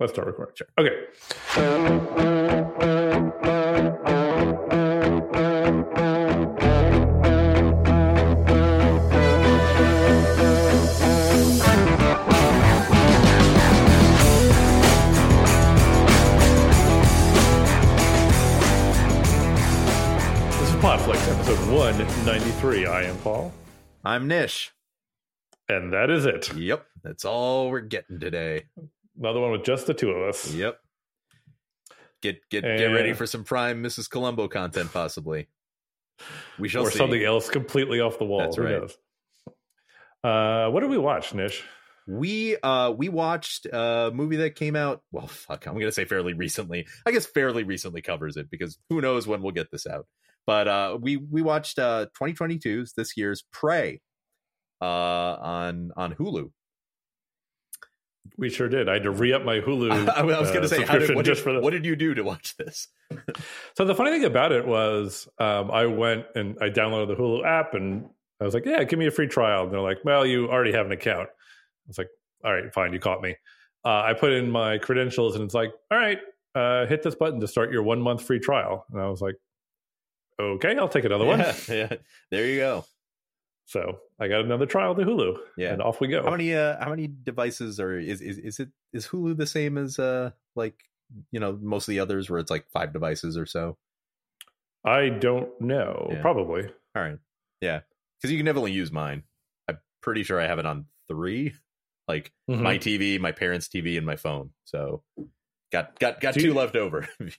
let's start recording. Sure. Okay. This is Podflix, episode 193. I am Paul, I'm Nish. and that is it. Yep, that's all we're getting today. Another one with just the two of us. Yep. Get get get ready for some prime Mrs. Columbo content, possibly. We shall or see. something else completely off the wall. That's Who right. knows? Uh, what did we watch, Nish? We uh we watched a movie that came out. Well, fuck, I'm gonna say fairly recently. I guess fairly recently covers it because who knows when we'll get this out. But uh we we watched uh 2022's this year's Prey uh on on Hulu. We sure did. I had to re up my Hulu. I, was uh, gonna say, how did, what, just did, what did you do to watch this? So the funny thing about it was, um, I went and I downloaded the Hulu app, and I was like, "Yeah, give me a free trial." And they're like, "Well, you already have an account." I was like, "All right, fine, you caught me." Uh, I put in my credentials, and it's like, "All right, uh, hit this button to start your one month free trial." And I was like, "Okay, I'll take another one." Yeah, yeah. There you go. So I got another trial to Hulu, Yeah. and off we go. How many uh how many devices are is is is it is Hulu the same as uh like you know most of the others where it's like five devices or so? I don't know. Yeah. Probably. All right. Yeah. Cuz you can definitely use mine. I'm pretty sure I have it on 3 like Mhm. my TV, my parents' TV and my phone. So got got got Do two you- left over.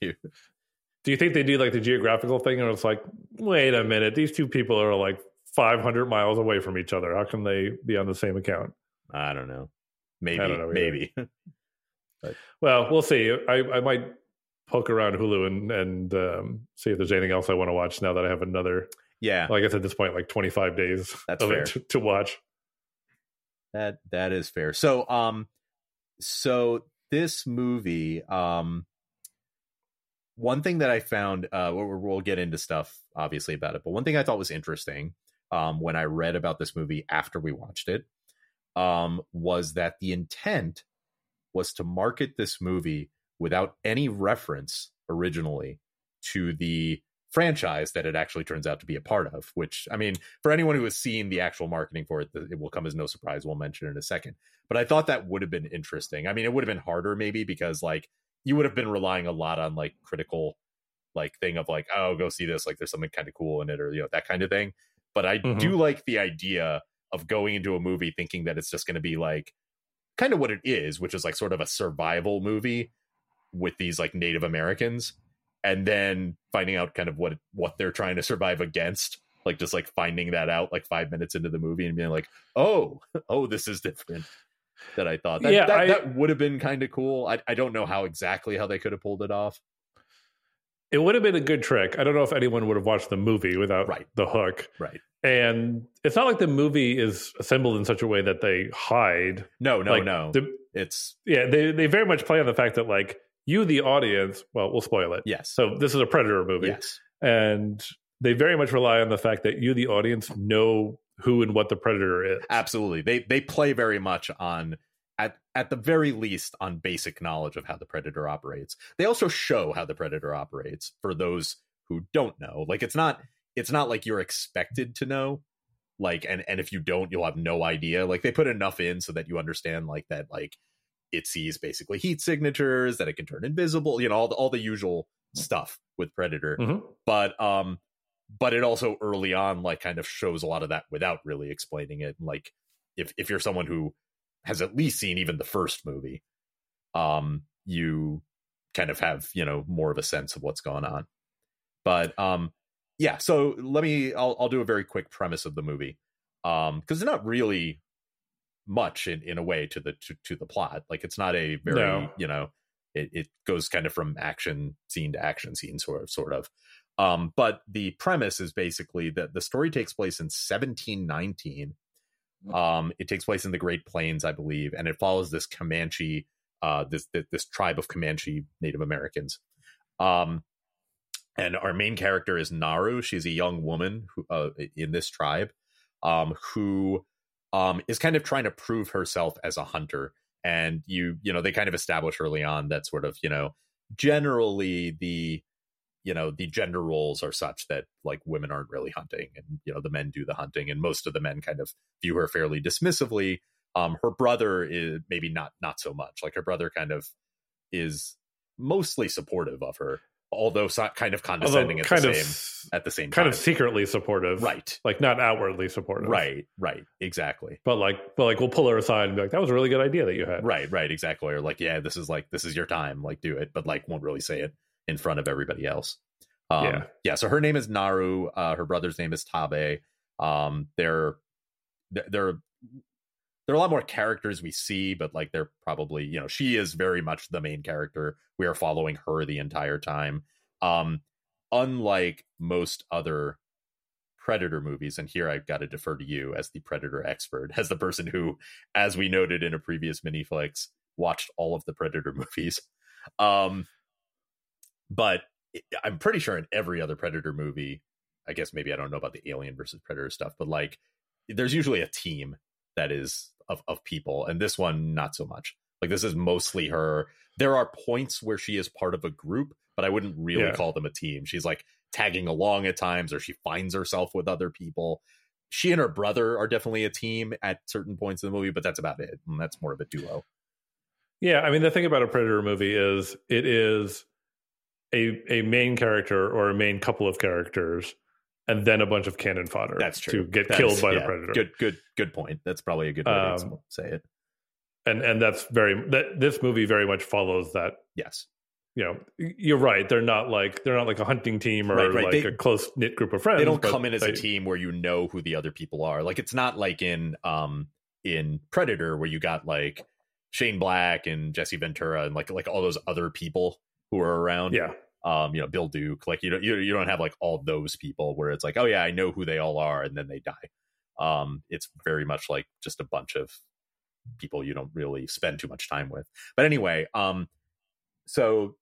Do you think they do like the geographical thing, or it's like, wait a minute, these two people are like 500 miles away from each other. How can they be on the same account? I don't know. Maybe don't know maybe. Well, we'll see. I, I might poke around Hulu and and um, see if there's anything else I want to watch now that I have another. yeah. Like I guess at this point, like 25 days That's of fair. it to, to watch. That that is fair. So um so this movie um one thing that I found uh we'll, we'll get into stuff obviously about it, but one thing I thought was interesting um when I read about this movie after we watched it um was that the intent was to market this movie without any reference originally to the franchise that it actually turns out to be a part of which i mean for anyone who has seen the actual marketing for it it will come as no surprise. We'll mention in a second. But i thought that would have been interesting. I mean it would have been harder maybe because like you would have been relying a lot on like critical like thing of like oh go see this. Like there's something kind of cool in it or you know that kind of thing but i Mhm. do like the idea of going into a movie thinking that it's just going to be like kind of what it is which is like sort of a survival movie with these like native americans and then finding out kind of what what they're trying to survive against like just like finding that out like five minutes into the movie and being like oh oh this is different that i thought. That Yeah, that, that would have been kind of cool. I, I don't know how exactly how they could have pulled it off It would have been a good trick. I don't know if anyone would have watched the movie without Right. the hook. right And it's not like the movie is assembled in such a way that they hide. no no like, no the- it's yeah, they they very much play on the fact that like you, the audience, well, we'll spoil it. yes So this is a Predator movie, yes and they very much rely on the fact that you, the audience, know who and what the Predator is. absolutely they they play very much on at at the very least on basic knowledge of how the predator operates. They also show how the predator operates for those who don't know. Like it's not it's not like you're expected to know like and and if you don't you'll have no idea. Like they put enough in so that you understand like that like it sees basically heat signatures that it can turn invisible you know all the, all the usual stuff with predator. Mhm. but um but it also early on like kind of shows a lot of that without really explaining it. Like if if you're someone who has at least seen even the first movie um you kind of have you know more of a sense of what's going on. But um yeah so let me i'll, I'll do a very quick premise of the movie um because there's not really much in in a way to the to, to the plot. Like it's not a very No. you know it, it goes kind of from action scene to action scene sort of sort of. Um but the premise is basically that the story takes place in 1719 um it takes place in the great plains i believe and it follows this comanche uh this this, this tribe of comanche native americans. Um and our main character is naru. She's a young woman who uh, in this tribe um who um is kind of trying to prove herself as a hunter. And you you know they kind of establish early on that sort of you know generally the you know the gender roles are such that like women aren't really hunting and you know the men do the hunting and most of the men kind of view her fairly dismissively. Um her brother is maybe not not so much. Like her brother kind of is mostly supportive of her although so, kind of condescending Although at the kind same of at the same kind time. of secretly supportive, right. Like not outwardly supportive, right right. Exactly. But like, but like, we'll pull her aside and be like, "That was a really good idea that you had." right right. Exactly. Or like yeah this is like this is your time. Like do it. But like won't really say it in front of everybody else. Um Yeah. yeah so her name is naru uh her brother's name is taabe. Um they're they're there are a lot more characters we see but like they're probably you know she is very much the main character. We are following her the entire time. Um unlike most other predator movies and here i've got to defer to you as the predator expert as the person who as we noted in a previous mini flicks watched all of the predator movies. Um but i'm pretty sure in every other predator movie i guess maybe i don't know about the alien versus predator stuff but like there's usually a team that is of, of people and this one not so much. Like this is mostly her. There are points where she is part of a group but i wouldn't really Yeah. call them a team. She's like tagging along at times or she finds herself with other people. She and her brother are definitely a team at certain points in the movie but that's about it. And that's more of a duo. Yeah, I mean, the thing about a Predator movie is it is a a main character or a main couple of characters, and then a bunch of cannon fodder. that's true to get That's- killed by yeah, the Predator. good good good point that's probably a good way to Um, say it and and that's very that this movie very much follows that. yes You know, you're right. They're not like they're not like a hunting team or Right, right. like They- a close knit group of friends. they don't come in as they- a team where you know who the other people are. Like it's not like in um in Predator where you got like Shane Black and Jesse Ventura and like like all those other people who are around. Yeah, Um, you know, Bill Duke. Like you don't you, you don't have like all those people where it's like, oh yeah, I know who they all are, and then they die. Um, it's very much like just a bunch of people you don't really spend too much time with. But anyway, um, so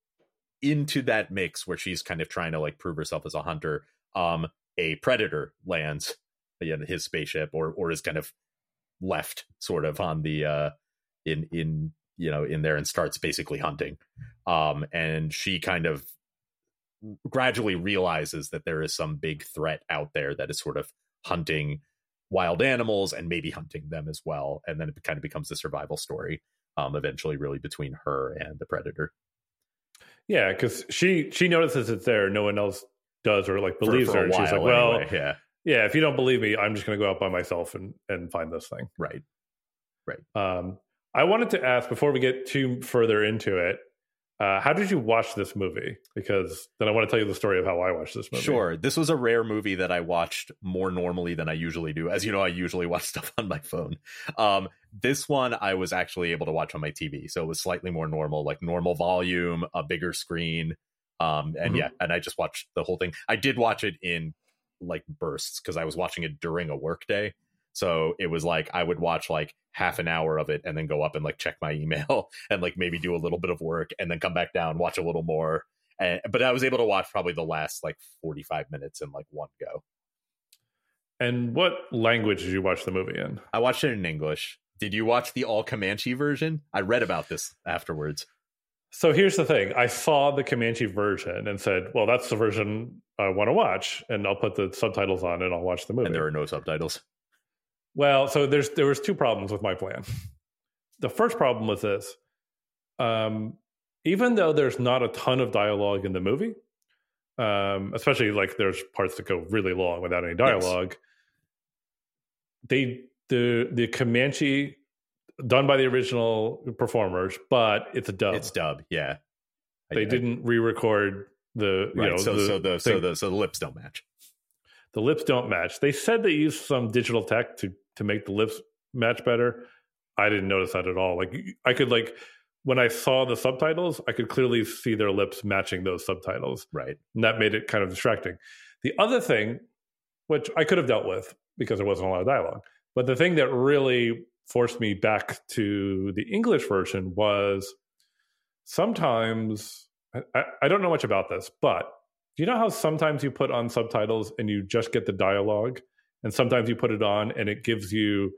into that mix where she's kind of trying to like prove herself as a hunter, um, a predator lands in his spaceship or or is kind of left sort of on the uh in in you know in there and starts basically hunting um and she kind of gradually realizes that there is some big threat out there that is sort of hunting wild animals and maybe hunting them as well and then it kind of becomes a survival story um eventually really between her and the predator yeah, because she she notices it's there. No one else does or like believes for her. And she's like, well, anyway. yeah yeah. If you don't believe me, I'm just going to go out by myself and and find this thing. Right. Right Um, I wanted to ask before we get too further into it, uh, how did you watch this movie? Because then I want to tell you the story of how I watched this movie. Sure. This was a rare movie that I watched more normally than I usually do. As you know, I usually watch stuff on my phone. Um, this one I was actually able to watch on my TV. So it was slightly more normal, like normal volume, a bigger screen. Um, and Mhm. yeah, and I just watched the whole thing. I did watch it in like bursts because I was watching it during a work day. So it was like I would watch like half an hour of it and then go up and like check my email and like maybe do a little bit of work and then come back down, watch a little more and, but I was able to watch probably the last like 45 minutes in like one go. And what language did you watch the movie in? I watched it in English. Did you watch the all Comanche version? I read about this afterwards. So here's the thing: I saw the Comanche version and said, "Well, that's the version I want to watch," and I'll put the subtitles on and I'll watch the movie. And there are no subtitles. Well, so there's there was two problems with my plan. The first problem was this: um, even though there's not a ton of dialogue in the movie, um, especially like there's parts that go really long without any dialogue, they the the Comanche done by the original performers, but it's a dub. It's dub, yeah. They I- didn't re-record the you right. know so the, so the so the so the lips don't match. the lips don't match. They said they used some digital tech to to make the lips match better. I didn't notice that at all. Like I could like when I saw the subtitles, I could clearly see their lips matching those subtitles, Right. and that made it kind of distracting. The other thing, which I could have dealt with because there wasn't a lot of dialogue, but the thing that really forced me back to the English version was sometimes I, I, I don't know much about this, but do you know how sometimes you put on subtitles and you just get the dialogue, and sometimes you put it on and it gives you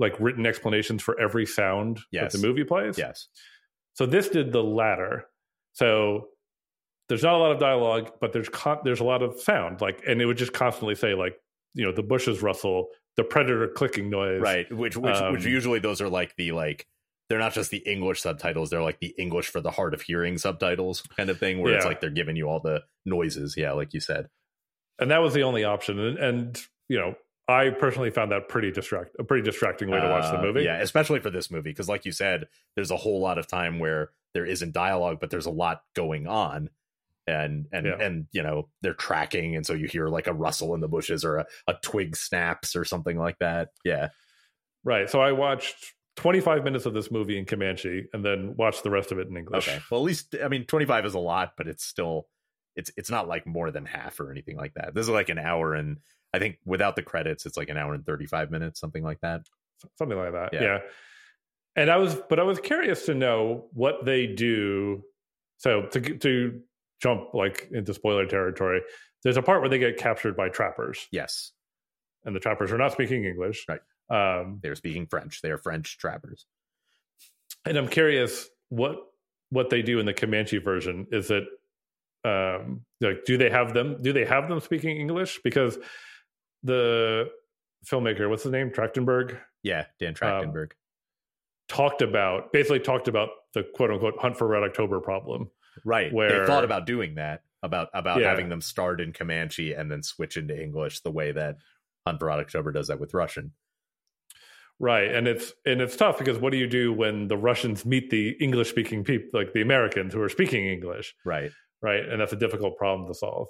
like written explanations for every sound Yes. that the movie plays. Yes. So this did the latter. So there's not a lot of dialogue, but there's con- there's a lot of sound. Like, and it would just constantly say like, you know, the bushes rustle, the predator clicking noise. Right. Which which which Um, usually those are like the like they're not just the English subtitles, they're like the English for the hard of hearing subtitles kind of thing where it's like they're giving you all the noises. Yeah, like you said. And that was the only option. And, and you know, I personally found that pretty distract a pretty distracting way to watch the Uh, movie. Yeah, especially for this movie because like you said, there's a whole lot of time where there isn't dialogue, but there's a lot going on. And and Yeah. and you know they're tracking, and so you hear like a rustle in the bushes or a, a twig snaps or something like that. Yeah, Right. So I watched 25 minutes of this movie in Comanche and then watched the rest of it in English. Okay. Well, at least I mean, 25 is a lot, but it's still it's it's not like more than half or anything like that. This is like an hour and I think without the credits, it's like an hour and 35 minutes, something like that. something like that. Yeah. Yeah. And I was, but I was curious to know what they do. So to to jump like into spoiler territory, there's a part where they get captured by trappers, Yes, and the trappers are not speaking English. Right. Um, they're speaking French. They are French trappers. and I'm curious what what they do in the Comanche version. Is it um, like do they have them? Do they have them speaking English? Because the filmmaker, what's the name, Trachtenberg, Yeah, Dan um, Trachtenberg. talked about basically talked about the quote unquote hunt for red October problem. right. where- they thought about doing that about about Yeah. having them start in Comanche and then switch into English the way that Hunt for Red October does that with Russian. Right. And it's and it's tough because what do you do when the Russians meet the English speaking people like the Americans who are speaking English, Right. right? And that's a difficult problem to solve.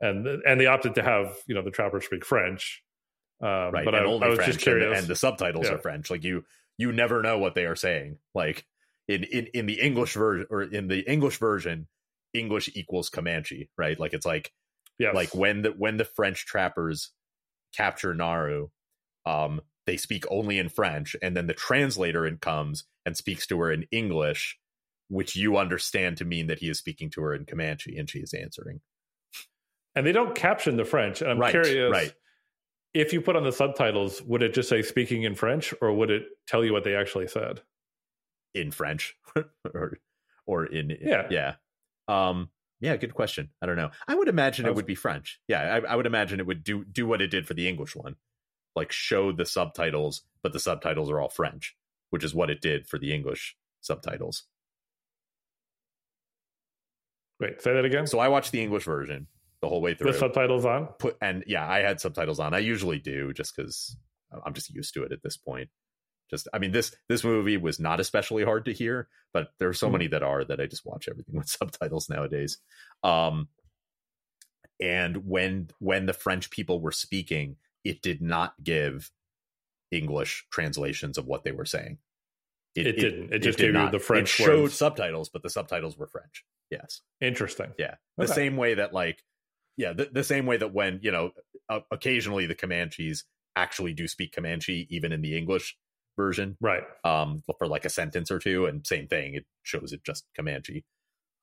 And and they opted to have, you know, the trappers speak French. Um, Right. but and I, only I was French just curious. And, and the subtitles Yeah. are French. Like you you never know what they are saying. Like in in, in the English version or in the English version, English equals Comanche, right? Like it's like yes. like when the when the French trappers capture Naru, um, they speak only in French, and then the translator in comes and speaks to her in English, which you understand to mean that he is speaking to her in Comanche, and she is answering. And they don't caption the French. And I'm Right, curious right. if you put on the subtitles, would it just say speaking in French or would it tell you what they actually said? in French or or in Yeah. yeah um yeah good question I don't know I would imagine it would be French yeah I, I would imagine it would do do what it did for the English one like show the subtitles but the subtitles are all French which is what it did for the English subtitles Wait, say that again. so I watched the English version the whole way through With subtitles on? put and yeah I had subtitles on I usually do just because I'm just used to it at this point just I mean this this movie was not especially hard to hear but there are so Mhm. many that are that I just watch everything with subtitles nowadays um and when when the French people were speaking it did not give English translations of what they were saying It, didn't. It just did gave you the French it showed words. subtitles but the subtitles were French yes Interesting. yeah. The Okay. same way that like yeah, the, the same way that when, you know, uh, occasionally the Comanches actually do speak Comanche even in the English version Right. um for like a sentence or two and same thing it shows it just Comanche.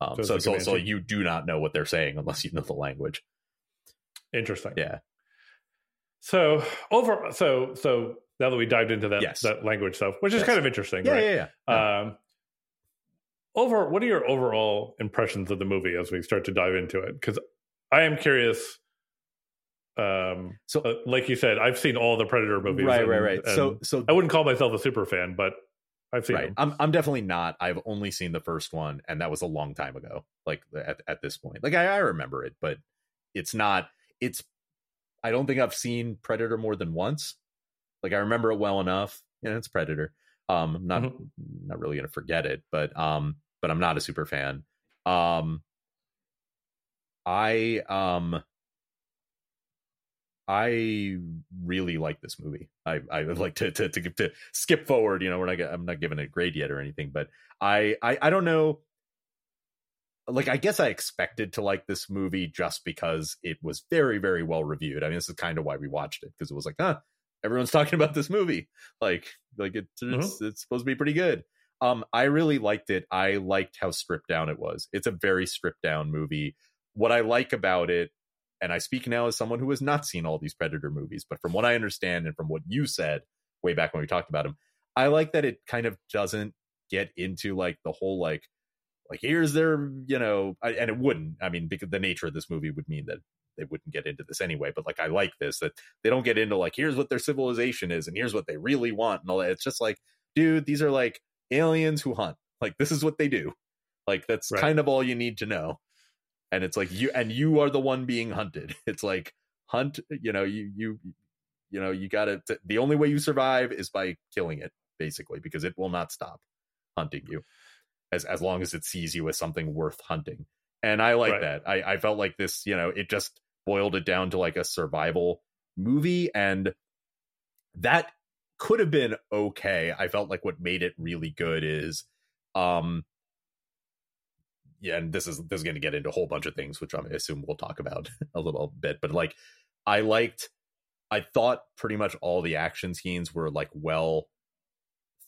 Um so so, Comanche. you do not know what they're saying unless you know the language. Interesting. Yeah. So over so so now that we dived into that Yes. that language stuff, which is Yes. kind of interesting, Yeah, right? yeah, yeah. Um over what are your overall impressions of the movie as we start to dive into it? Because I am curious. Um, So- uh, like you said, I've seen all the Predator movies. right, and- right, right. So and so I wouldn't call myself a super fan, but I've seen right. them. I'm I'm definitely not. I've only seen the first one, and that was a long time ago. Like at at this point, like I, I remember it, but it's not. It's. I don't think I've seen Predator more than once. Like I remember it well enough. You know, it's Predator. Um, I'm not not really gonna forget it, but um, but I'm not a super fan. Um, I um. I really like this movie. I I would like to to to, to skip forward. You know, we're not. I'm not giving it a grade yet or anything, but I I I don't know. Like I guess I expected to like this movie just because it was very very well reviewed. I mean, this is kind of why we watched it because it was like, huh, everyone's talking about this movie. Like like it's it's, it's supposed to be pretty good. Um, I really liked it. I liked how stripped down it was. It's a very stripped down movie. What I like about it and I speak now as someone who has not seen all these Predator movies, but from what I understand and from what you said way back when we talked about him. I like that it kind of doesn't get into like the whole like like here's their you know I, and it wouldn't i mean because the nature of this movie would mean that they wouldn't get into this anyway but like i like this that they don't get into like here's what their civilization is and here's what they really want and all that it's just like dude these are like aliens who hunt like this is what they do like that's Right. kind of all you need to know and it's like you and you are the one being hunted. It's like hunt you know you you you know you gotta the only way you survive is by killing it basically because it will not stop hunting you as as long as it sees you as something worth hunting. And i like Right. that. I i felt like this you know it just boiled it down to like a survival movie and that could have been okay. I felt like what made it really good is um yeah and this is this is going to get into a whole bunch of things which i assume we'll talk about a little bit but like i liked i thought pretty much all the action scenes were like well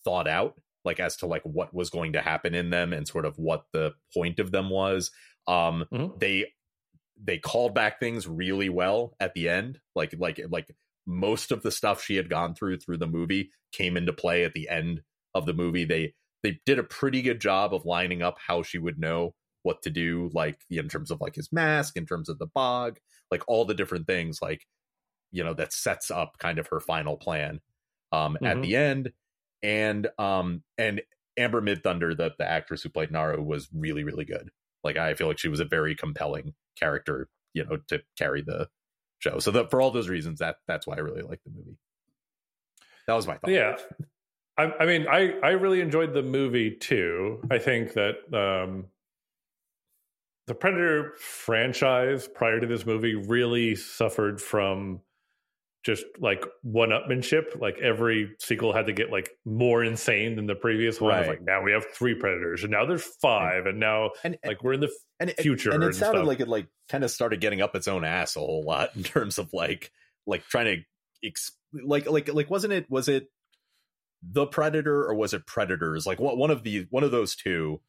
thought out like as to like what was going to happen in them and sort of what the point of them was um Mhm. they they called back things really well at the end like like like most of the stuff she had gone through through the movie came into play at the end of the movie they they did a pretty good job of lining up how she would know what to do like in terms of like his mask in terms of the bog like all the different things like you know that sets up kind of her final plan um at Mhm. the end and um and Amber Midthunder the the actress who played Naru was really really good like I feel like she was a very compelling character you know to carry the show so that for all those reasons that that's why I really like the movie that was my thought Yeah. I, I mean, I, I really enjoyed the movie too. I think that um, the Predator franchise prior to this movie really suffered from just like one upmanship. Like every sequel had to get like more insane than the previous one. Right. like now we have three Predators and now there's five and now and like we're in the and, future and it and sounded stuff. like it like kind of started getting up its own ass a whole lot in terms of like like trying to ex- like like like wasn't it was it the predator or was it predators like one one of the one of those two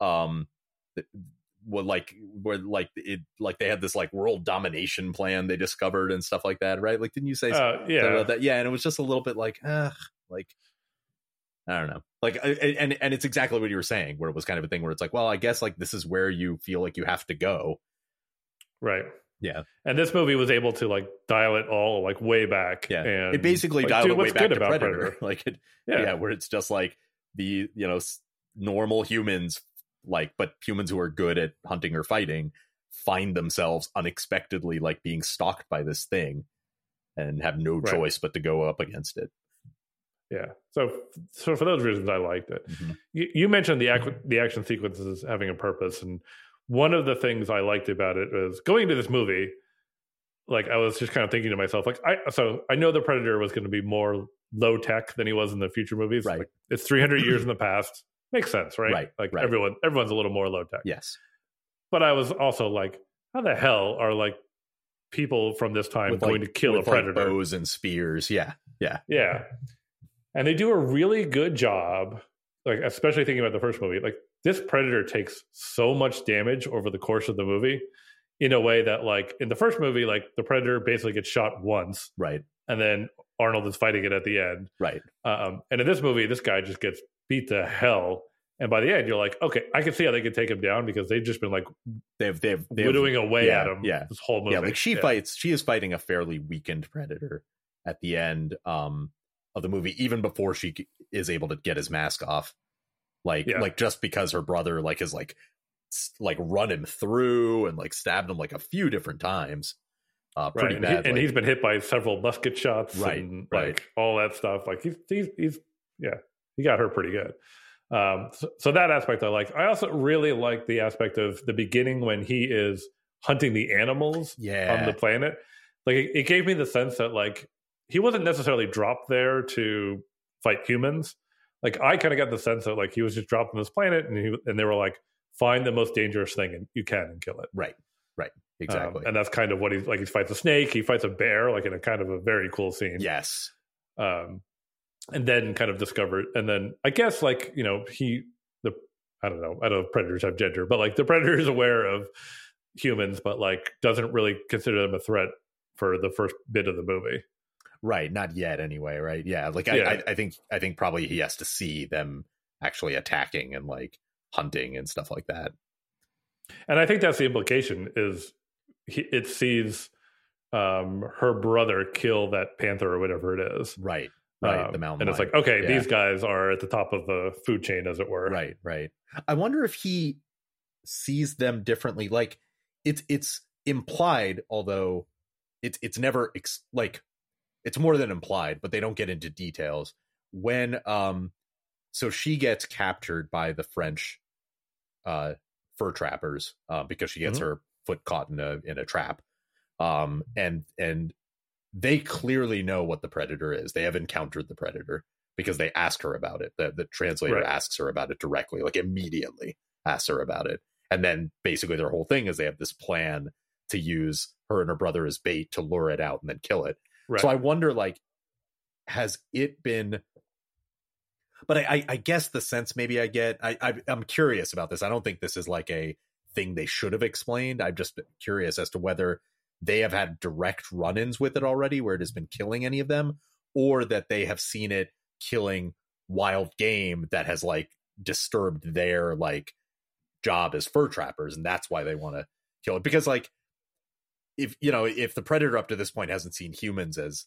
um were like where like it like they had this like world domination plan they discovered and stuff like that right like didn't you say uh, yeah. about that yeah and it was just a little bit like ugh, like i don't know like and and it's exactly what you were saying where it was kind of a thing where it's like well i guess like this is where you feel like you have to go Right. Yeah. And this movie was able to like dial it all like way back. yeah And it basically like, dialed dude, it way back to about predator, like it, Yeah. yeah. where it's just like the you know normal humans like but humans who are good at hunting or fighting find themselves unexpectedly like being stalked by this thing and have no Right. choice but to go up against it Yeah. So so for those reasons, I liked it. Mhm. You, you mentioned the ac- the action sequences having a purpose, and one of the things I liked about it was going into this movie. Like I was just kind of thinking to myself, like I so I know the Predator was going to be more low tech than he was in the future movies. Right. Like, it's 300 years in the past. Makes sense, right? Right, Like right. everyone everyone's a little more low tech. yes But I was also like, how the hell are like people from this time With, going like- to kill a with, like, predator? bows and spears yeah yeah Yeah. And they do a really good job, like especially thinking about the first movie. Like this predator takes so much damage over the course of the movie in a way that like in the first movie, like the predator basically gets shot once right and then Arnold is fighting it at the end. right Um, and in this movie, this guy just gets beat the hell. And by the end, you're like, okay, I can see how they could take him down because they've just been like they've they've, they've whittling away yeah, at him yeah. this whole movie. yeah like she fights she is fighting a fairly weakened predator at the end um of the movie even before she is able to get his mask off like Yeah. like just because her brother like has like like run him through and like stabbed him like a few different times uh Right. pretty And, He, and like, he's been hit by several musket shots Right, and right. like all that stuff. Like he's he's he's yeah, he got hurt pretty good. Um so, so that aspect I like. I also really like the aspect of the beginning when he is hunting the animals yeah on the planet. Like it, it gave me the sense that like he wasn't necessarily dropped there to fight humans. Like I kind of got the sense that like he was just dropped on this planet and he and they were like find the most dangerous thing and you can and kill it. right right Um, exactly and that's kind of what he's like. He fights a snake. He fights a bear, like in a kind of a very cool scene. yes Um, and then kind of discovered, and then I guess like you know he the I don't know I don't know if predators have gender, but like the predator is aware of humans, but like doesn't really consider them a threat for the first bit of the movie. right not yet anyway right yeah like Yeah. I, I i think i think probably he has to see them actually attacking and like hunting and stuff like that And I think that's the implication is he, it sees um, her brother kill that panther or whatever it is. right right Um, the mountain and it's like, okay, Yeah. these guys are at the top of the food chain, as it were. right right i wonder if he sees them differently like it's it's implied although it's it's never ex- like it's more than implied but they don't get into details when um so she gets captured by the french uh fur trappers uh, because she gets Mhm. her foot caught in a in a trap um and and they clearly know what the predator is they have encountered the predator because they ask her about it the, the translator Right. asks her about it directly like immediately asks her about it and then basically their whole thing is they have this plan to use her and her brother as bait to lure it out and then kill it Right. so I wonder, like, has it been? But I, I, I guess the sense maybe I get, I, I, I'm curious about this. I don't think this is like a thing they should have explained. I'm just curious as to whether they have had direct run-ins with it already, where it has been killing any of them, or that they have seen it killing wild game that has like disturbed their like job as fur trappers, and that's why they want to kill it. Because like if you know if the predator up to this point hasn't seen humans as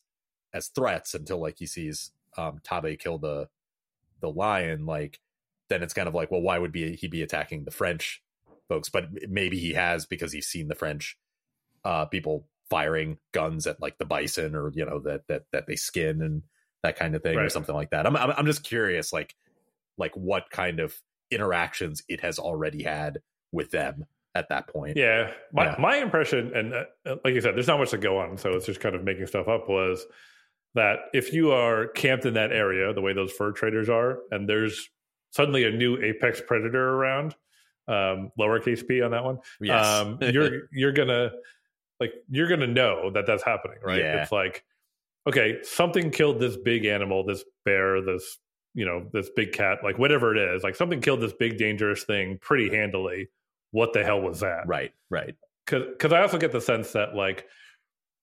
as threats until like he sees um Taabe kill the the lion like then it's kind of like well why would be he be attacking the French folks but maybe he has because he's seen the French uh people firing guns at like the bison or you know that that that they skin and that kind of thing or something like that I'm, I'm I'm just curious like like what kind of interactions it has already had with them at that point Yeah, my Yeah. my impression, and uh, like you said, there's not much to go on, so it's just kind of making stuff up. Was that if you are camped in that area, the way those fur traders are, and there's suddenly a new apex predator around, um, lowercase p on that one, yes um, you're you're gonna like you're gonna know that that's happening, right? Yeah. It's like okay, something killed this big animal, this bear, this you know this big cat, like whatever it is, like something killed this big dangerous thing pretty handily. What the hell was that? right right because I also get the sense that like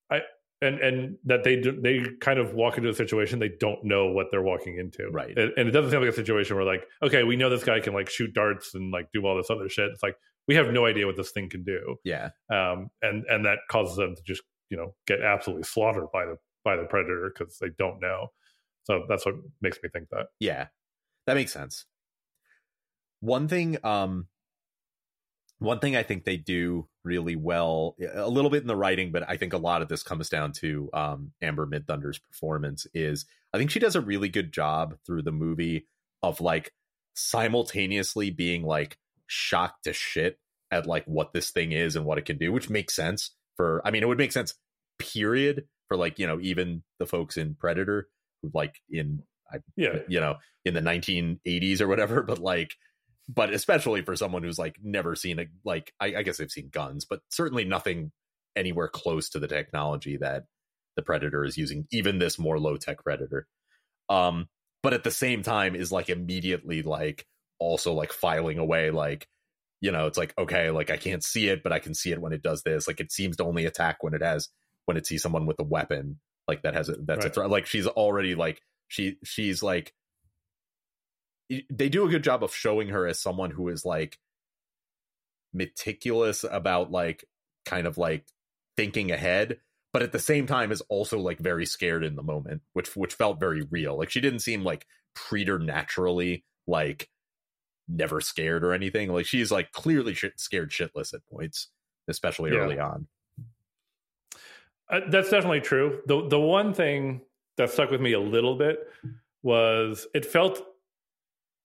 I and and that they do, they kind of walk into a situation they don't know what they're walking into, Right. And, and it doesn't seem like a situation where like okay, we know this guy can like shoot darts and like do all this other shit. It's like we have no idea what this thing can do, yeah um, and and that causes them to just you know get absolutely slaughtered by the by the predator because they don't know. So that's what makes me think that. Yeah, that makes sense. One thing, um, one thing I think they do really well, a little bit in the writing, but I think a lot of this comes down to um, Amber Midthunder's performance. Is I think she does a really good job through the movie of like simultaneously being like shocked to shit at like what this thing is and what it can do, which makes sense for. I mean, it would make sense. Period for like you know even the folks in Predator who like in I, Yeah, you know in the 1980s or whatever but like but especially for someone who's like never seen a like I, I guess they've seen guns but certainly nothing anywhere close to the technology that the predator is using even this more low-tech predator um but at the same time is like immediately like also like filing away like you know it's like okay like i can't see it but i can see it when it does this. Like it seems to only attack when it has when it sees someone with a weapon like that has a that's a threat. Like she's already like she she's like they do a good job of showing her as someone who is like meticulous about like kind of like thinking ahead but at the same time is also like very scared in the moment which which felt very real. Like she didn't seem like preternaturally like never scared or anything like she's like clearly shit, scared shitless at points especially Yeah. early on Uh, that's definitely true. The the one thing that stuck with me a little bit was it felt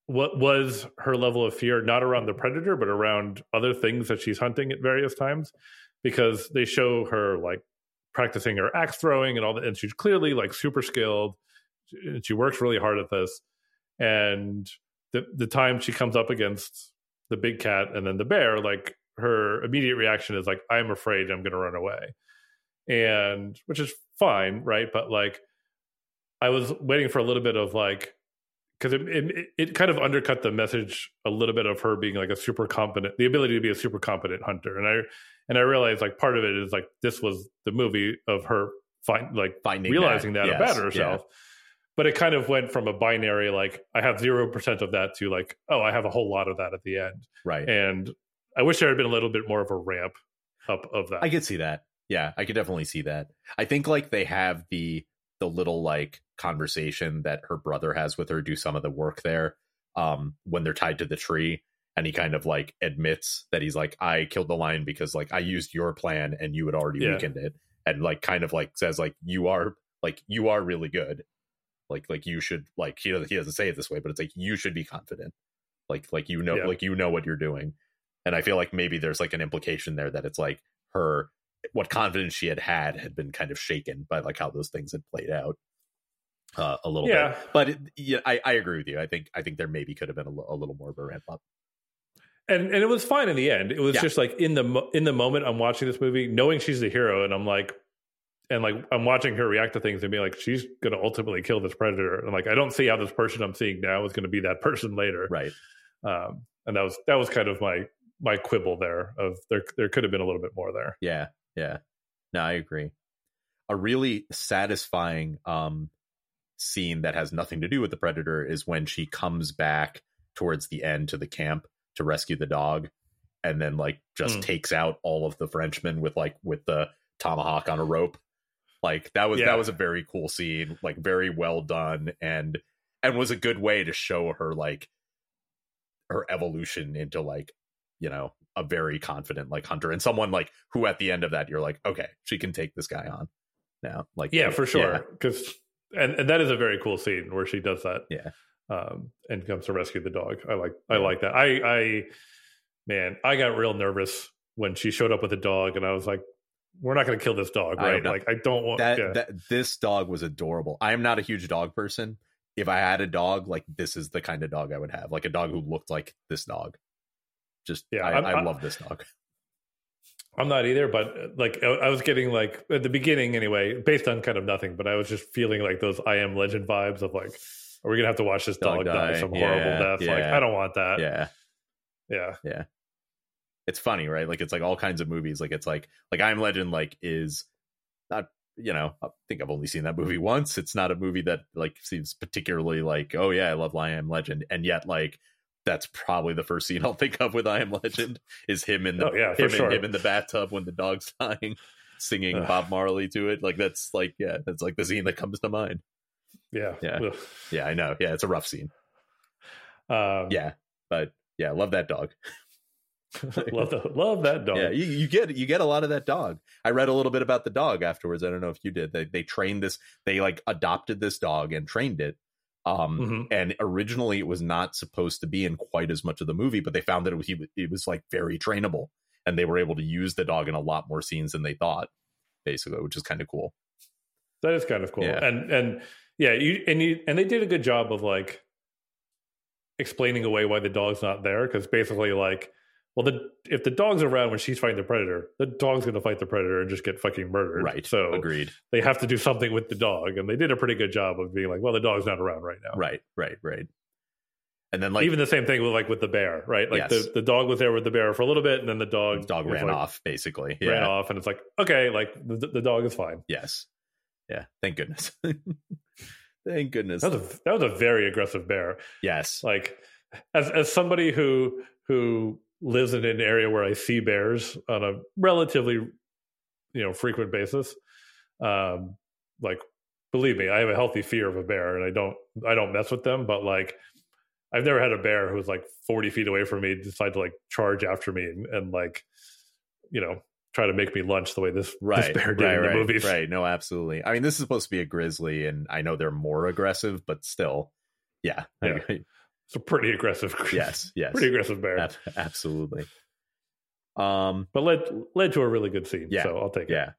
what was her level of fear not around the predator but around other things that she's hunting at various times because they show her like practicing her axe throwing and all that and she's clearly like super skilled and she works really hard at this and the the time she comes up against the big cat and then the bear like her immediate reaction is like i'm afraid i'm going to run away. And which is fine right? But like i was waiting for a little bit of like because it, it it kind of undercut the message a little bit of her being like a super competent the ability to be a super competent hunter. And i and i realized like part of it is like this was the movie of her find like Finding realizing that, yes, about yeah. But it kind of went from a binary like I have zero percent of that to like oh I have a whole lot of that at the end, right. and I wish there had been a little bit more of a ramp up of that. I could see that. Yeah, I could definitely see that. I think like they have the the little like conversation that her brother has with her do some of the work there um when they're tied to the tree and he kind of like admits that he's like I killed the lion because like I used your plan and you had already Yeah. weakened it and like kind of like says like you are like you are really good. Like like you should like he doesn't he doesn't say it this way but it's like you should be confident. Like like you know Yeah. like you know what you're doing. And I feel like maybe there's like an implication there that it's like her what confidence she had had had been kind of shaken by like how those things had played out uh, a little Yeah. bit. But it, yeah, I, I agree with you. I think I think there maybe could have been a, a little more of a ramp up. and and it was fine in the end. It was Yeah. just like in the mo- in the moment I'm watching this movie, knowing she's the hero, and I'm like, and like I'm watching her react to things and be like, she's going to ultimately kill this predator, and like I don't see how this person I'm seeing now is going to be that person later. Right. Um, and that was that was kind of my my quibble there of there there could have been a little bit more there. Yeah. Yeah. No, I agree. A really satisfying um scene that has nothing to do with the predator is when she comes back towards the end to the camp to rescue the dog and then like just Mm. takes out all of the frenchmen with like with the tomahawk on a rope like that was Yeah. that was a very cool scene like very well done and and was a good way to show her like her evolution into like you know a very confident like hunter and someone like who at the end of that you're like okay she can take this guy on now like Yeah, for yeah. sure. Because and, and that is a very cool scene where she does that. Yeah. Um, and comes to rescue the dog. I like I like that. I I man, I got real nervous when she showed up with a dog, and I was like, "We're not going to kill this dog, right? know. Like, I don't want that, yeah. that this dog was adorable i am not a huge dog person if i had a dog like this is the kind of dog i would have like a dog who looked like this dog just Yeah, i, I I- love this dog I'm not either, but like I I was getting like at the beginning anyway, based on kind of nothing, but I was just feeling like those I am legend vibes of like, are we gonna have to watch this Dog dog, die, die. some Yeah, horrible death? Like. I don't want that. Yeah, yeah yeah. It's funny right like it's like all kinds of movies like it's like like i am legend like is not you know i think i've only seen that movie once it's not a movie that like seems particularly like oh yeah i love i am legend and yet like that's probably the first scene i'll think of with i am legend is him in the Oh, yeah, him, sure. him in the bathtub when the dog's dying singing Ugh. bob marley to it like that's like yeah that's like the scene that comes to mind Yeah. Yeah. Ugh. yeah i know yeah it's a rough scene Um, yeah but yeah love that dog love the, love that dog. Yeah, you, you get you get a lot of that dog. I read a little bit about the dog afterwards. I don't know if you did. They they trained this. They like adopted this dog and trained it. Um, Mhm. and originally it was not supposed to be in quite as much of the movie, but they found that it was he, it was like very trainable, and they were able to use the dog in a lot more scenes than they thought. Basically, which is kind of cool. That is kind of cool. Yeah. And and yeah, you and you and they did a good job of like explaining away why the dog's not there because basically like well the if the dog's around when she's fighting the predator, the dog's going to fight the predator and just get fucking murdered. Right. So Agreed. they have to do something with the dog and they did a pretty good job of being like well the dog's not around right now. Right. Right. Right. And then like Even the same thing with like with the bear, right? Like Yes. the, the dog was there with the bear for a little bit and then the dog the dog ran like- off. Basically, Ran off and it's like okay, like the, the dog is fine. Yes. Yeah. Thank goodness. Thank goodness. That was a that was a very aggressive bear. yes. like as as somebody who who lives in an area where I see bears on a relatively you know frequent basis, um, like believe me, I have a healthy fear of a bear, and I don't I don't mess with them. But like, I've never had a bear who was like forty feet away from me decide to like charge after me and, and like you know try to make me lunch the way this right, this bear did right, in the right, movies. Right. No, absolutely. I mean, this is supposed to be a grizzly, and I know they're more aggressive, but still, yeah. Yeah. It's a pretty aggressive, yes. Yes. pretty aggressive bear, Ab- absolutely. Um. but led led to a really good scene. Yeah, so I'll take it. Yeah.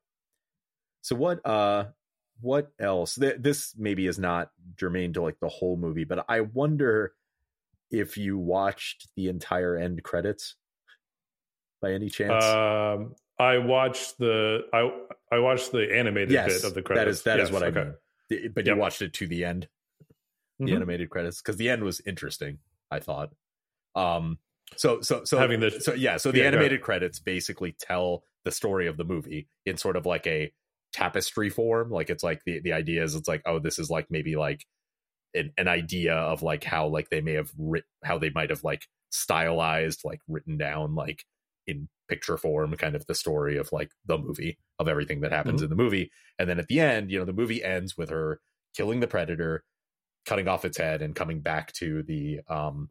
So what? Uh. What else? Th- this maybe is not germane to like the whole movie, but I wonder if you watched the entire end credits by any chance. Um, I watched the I I watched the animated yes, bit of the credits. that is that is Yes, what I okay. mean. The- But Yep. you watched it to the end. The Mhm. animated credits because the end was interesting i thought um so so so Having the- so yeah so the Yeah, animated credits basically tell the story of the movie in sort of like a tapestry form. Like it's like the the idea is it's like oh this is like maybe like an, an idea of like how like they may have writ how they might have like stylized like written down like in picture form kind of the story of like the movie of everything that happens Mhm. in the movie and then at the end you know the movie ends with her killing the predator cutting off its head and coming back to the um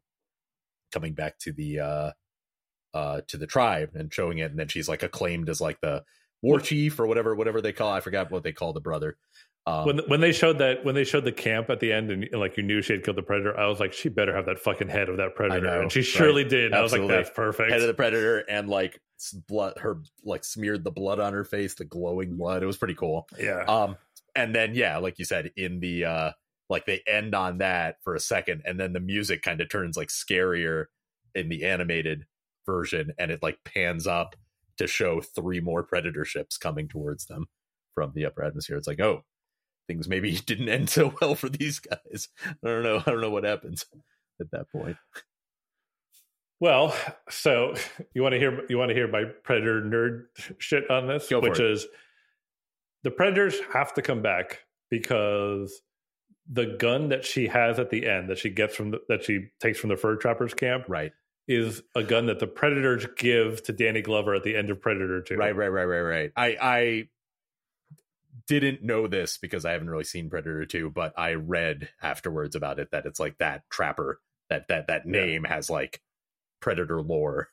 coming back to the uh uh to the tribe and showing it. And then she's like acclaimed as like the war chief or whatever whatever they call i forgot what they call the brother. Um, when when they showed that when they showed the camp at the end and like you knew she had killed the predator, I was like, she better have that fucking head of that predator, know, and she right. surely did. I was like, that's perfect. head of the predator and like blood her like smeared the blood on her face the glowing blood. It was pretty cool. Yeah, um and then yeah like you said in the uh like they end on that for a second and then the music kind of turns like scarier in the animated version and it like pans up to show three more predator ships coming towards them from the upper atmosphere. It's like oh things maybe didn't end so well for these guys. I don't know i don't know what happens at that point. Well, so you want to hear you want to hear my predator nerd shit on this, Go which is the predators have to come back because the gun that she has at the end that she gets from the, that she takes from the fur trappers camp right is a gun that the predators give to Danny Glover at the end of Predator 2. Right, right, right, right, right. I I didn't know this because I haven't really seen Predator 2, but I read afterwards about it that it's like that trapper that that that Yeah. name has like predator lore.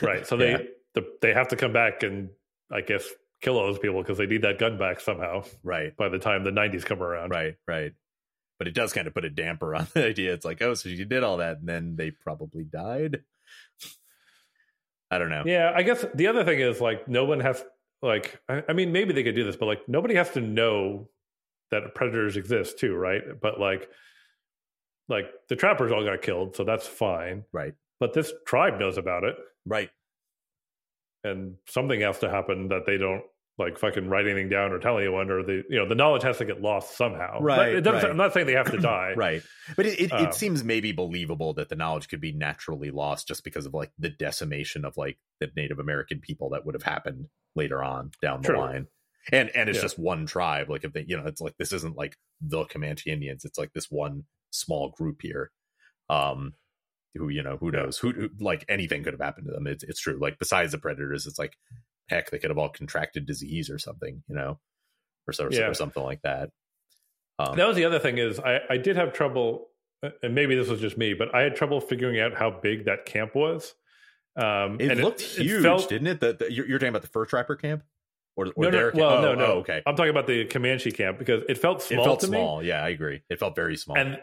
Right. So Yeah. they the, they have to come back and I guess kill those people because they need that gun back somehow Right. by the time the 90s come around. Right, right. But it does kind of put a damper on the idea. It's like, oh, so you did all that and then they probably died. I don't know. Yeah, I guess the other thing is like no one has like I, I mean maybe they could do this, but like nobody has to know that predators exist too, right? But like like the trappers all got killed, so that's fine. Right. But this tribe knows about it, Right. And something has to happen that they don't like fucking write anything down or tell anyone, or the you know the knowledge has to get lost somehow. Right, It right. I'm not saying they have to die. Right. But it, it, Um, it seems maybe believable that the knowledge could be naturally lost just because of like the decimation of like the Native American people that would have happened later on down the True. line. And and it's Yeah. just one tribe. Like if they you know, it's like this isn't like the Comanche Indians. It's like this one small group here. Um who, you know, who knows? Who, who like anything could have happened to them. It's it's true. Like besides the predators, it's like heck, they could have all contracted disease or something, you know, or so Yeah. or something like that. Um, That was the other thing is I, I did have trouble, and maybe this was just me, but I had trouble figuring out how big that camp was. Um, It looked huge, felt- didn't it? The, the, you're, you're talking about the fur trapper camp, or, or no, their no, camp? well, oh, no, no. oh, okay. I'm talking about the Comanche camp because it felt small. It felt small. Yeah, I agree. It felt very small. And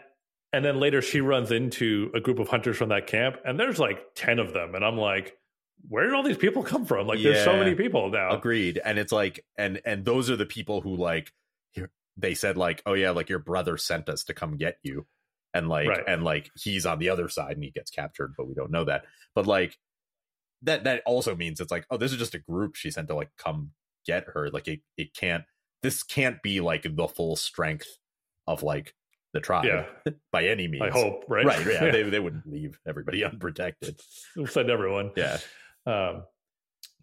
and then later she runs into a group of hunters from that camp, and there's like ten of them, and I'm like, where did all these people come from? Like, there's so many people now. Agreed. And it's like, and and those are the people who like, they said like, oh yeah, like your brother sent us to come get you, and like, Right. and like he's on the other side and he gets captured, but we don't know that. But like, that that also means it's like, oh, this is just a group she sent to like come get her. Like it it can't. This can't be like the full strength of like the tribe Yeah, by any means. I hope, right? Right. Yeah. They, they wouldn't leave everybody unprotected. Send everyone. Yeah. Um,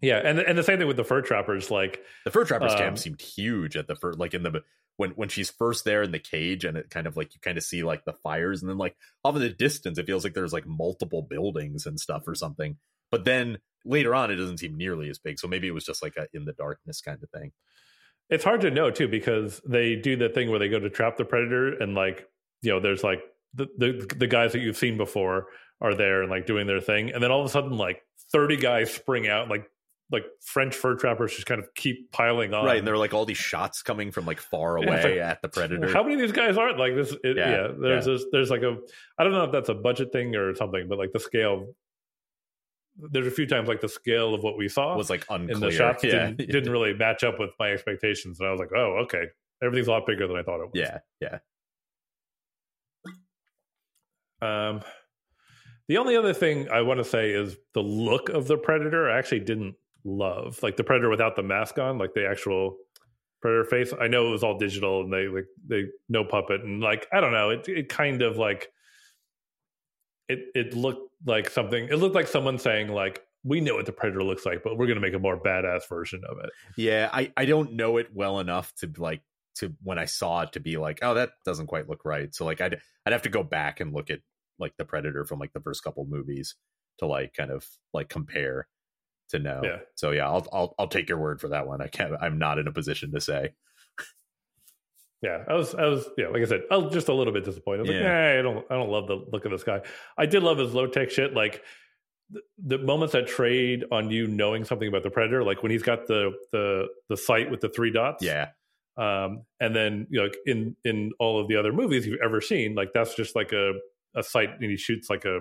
yeah, and and the same thing with the fur trappers. Like, The fur trappers Um, camp seemed huge at the first, like in the, when, when she's first there in the cage and it kind of like, you kind of see like the fires and then like off in the distance, it feels like there's like multiple buildings and stuff or something. But then later on, it doesn't seem nearly as big. So maybe it was just like a in the darkness kind of thing. It's hard to know too because they do the thing where they go to trap the predator and like you know there's like the, the the guys that you've seen before are there and like doing their thing and then all of a sudden like 30 guys spring out like like french fur trappers just kind of keep piling on right. And there are like all these shots coming from like far Yeah, away like, at the predator. how many of these guys aren't like this it, Yeah, yeah, there's This, there's like a i don't know if that's a budget thing or something but like the scale there's a few times like the scale of what we saw was like unclear. in the shots yeah. didn't, didn't really match up with my expectations and i was like oh okay everything's a lot bigger than i thought it was yeah. Yeah. Um, the only other thing I want to say is the look of the predator. I actually didn't love like the predator without the mask on, like the actual predator face. I know it was all digital and they like they no puppet and like I don't know. It it kind of like it it looked like something. It looked like someone saying like we know what the predator looks like, but we're going to make a more badass version of it. Yeah, I I don't know it well enough to like to when I saw it to be like, oh, that doesn't quite look right. So like I'd I'd have to go back and look at like the Predator from like the first couple movies to like kind of like compare to know. Yeah. So yeah, I'll I'll I'll take your word for that one. I can't. I'm not in a position to say. Yeah, I was, I was, yeah, like I said, I was just a little bit disappointed. I was like, Yeah. I don't, I don't love the look of this guy. I did love his low tech shit, like the, the moments that trade on you knowing something about the predator, like when he's got the the the sight with the three dots. Yeah. Um, and then you know, like in in all of the other movies you've ever seen, like that's just like a a sight, and he shoots like a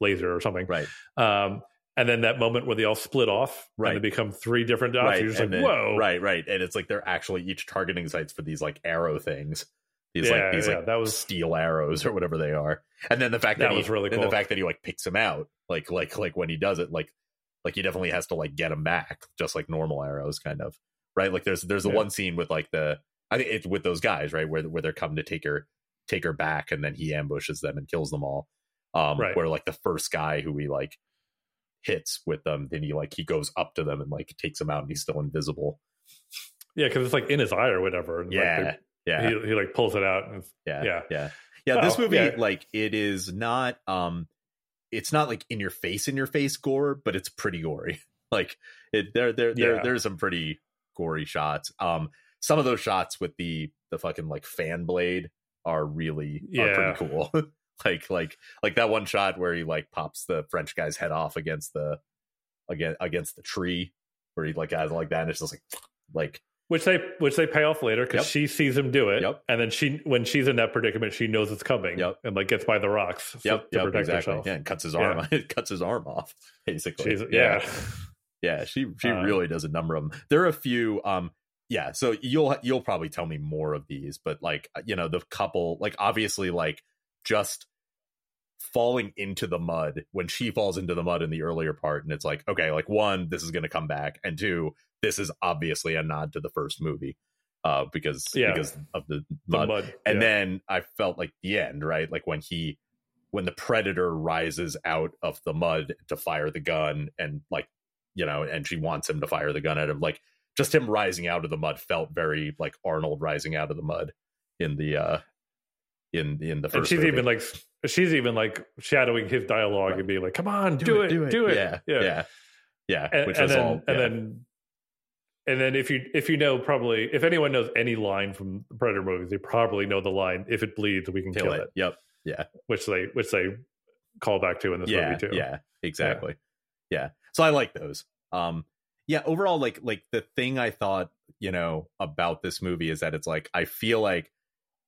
laser or something. Right. Um, and then that moment where they all split off, Right. and they become three different dots. right. You're just like, then- whoa, Right. Right. And it's like they're actually each targeting sites for these like arrow things. These Yeah, like these yeah, like that was- steel arrows or whatever they are. And then the fact that, That he, was really and cool. the fact that he like picks him out, like like like when he does it, like like he definitely has to like get him back, just like normal arrows, kind of right. Like there's there's the Yeah. one scene with like the I think it's with those guys right where where they're coming to take her take her back, and then he ambushes them and kills them all. Um, Right. where like the first guy who we like hits with them, then he like he goes up to them and like takes them out, and he's still invisible. yeah, because it's like in his eye or whatever. and, like, Yeah, they- yeah, he, he like pulls it out and yeah, yeah. yeah, yeah. This Well, movie, yeah. like, it is not, um, it's not like in your face, in your face gore, but it's pretty gory. Like, it there, there, there, Yeah. there's some pretty gory shots. Um, some of those shots with the the fucking like fan blade are really are Yeah. pretty cool. like, like, like that one shot where he like pops the French guy's head off against the against against the tree, where he like has like that, and it's just like, like which they which they pay off later because Yep. she sees him do it, Yep. and then she when she's in that predicament, she knows it's coming, Yep. and like gets by the rocks, Yep, to yep, protect exactly. herself. Yeah, and cuts his arm. It cuts his arm off, basically. She's, yeah, yeah. She she Uh, really does a number of them. There are a few. Um, yeah. So you'll you'll probably tell me more of these, but like you know the couple, like obviously like just falling into the mud when she falls into the mud in the earlier part, and it's like okay, like one, this is going to come back, and two, this is obviously a nod to the first movie, uh, because Yeah. because of the the mud mud, and yeah. then I felt like the end, right? Like when he when the predator rises out of the mud to fire the gun and like you know, and she wants him to fire the gun at him, like just him rising out of the mud felt very like Arnold rising out of the mud in the uh in in the first and she's movie. even like she's even like shadowing his dialogue Right. and being like, "Come on, do, it, do it, Yeah, yeah, yeah. And, which and is then all and then and then if you if you know probably if anyone knows any line from the Predator movies, they probably know the line "If it bleeds, we can kill, kill, it. it. Yep. Yeah. Which they which they call back to in this yeah, movie too. Yeah, exactly. Yeah. So I like those. Um yeah, overall like like the thing I thought, you know, about this movie is that it's like I feel like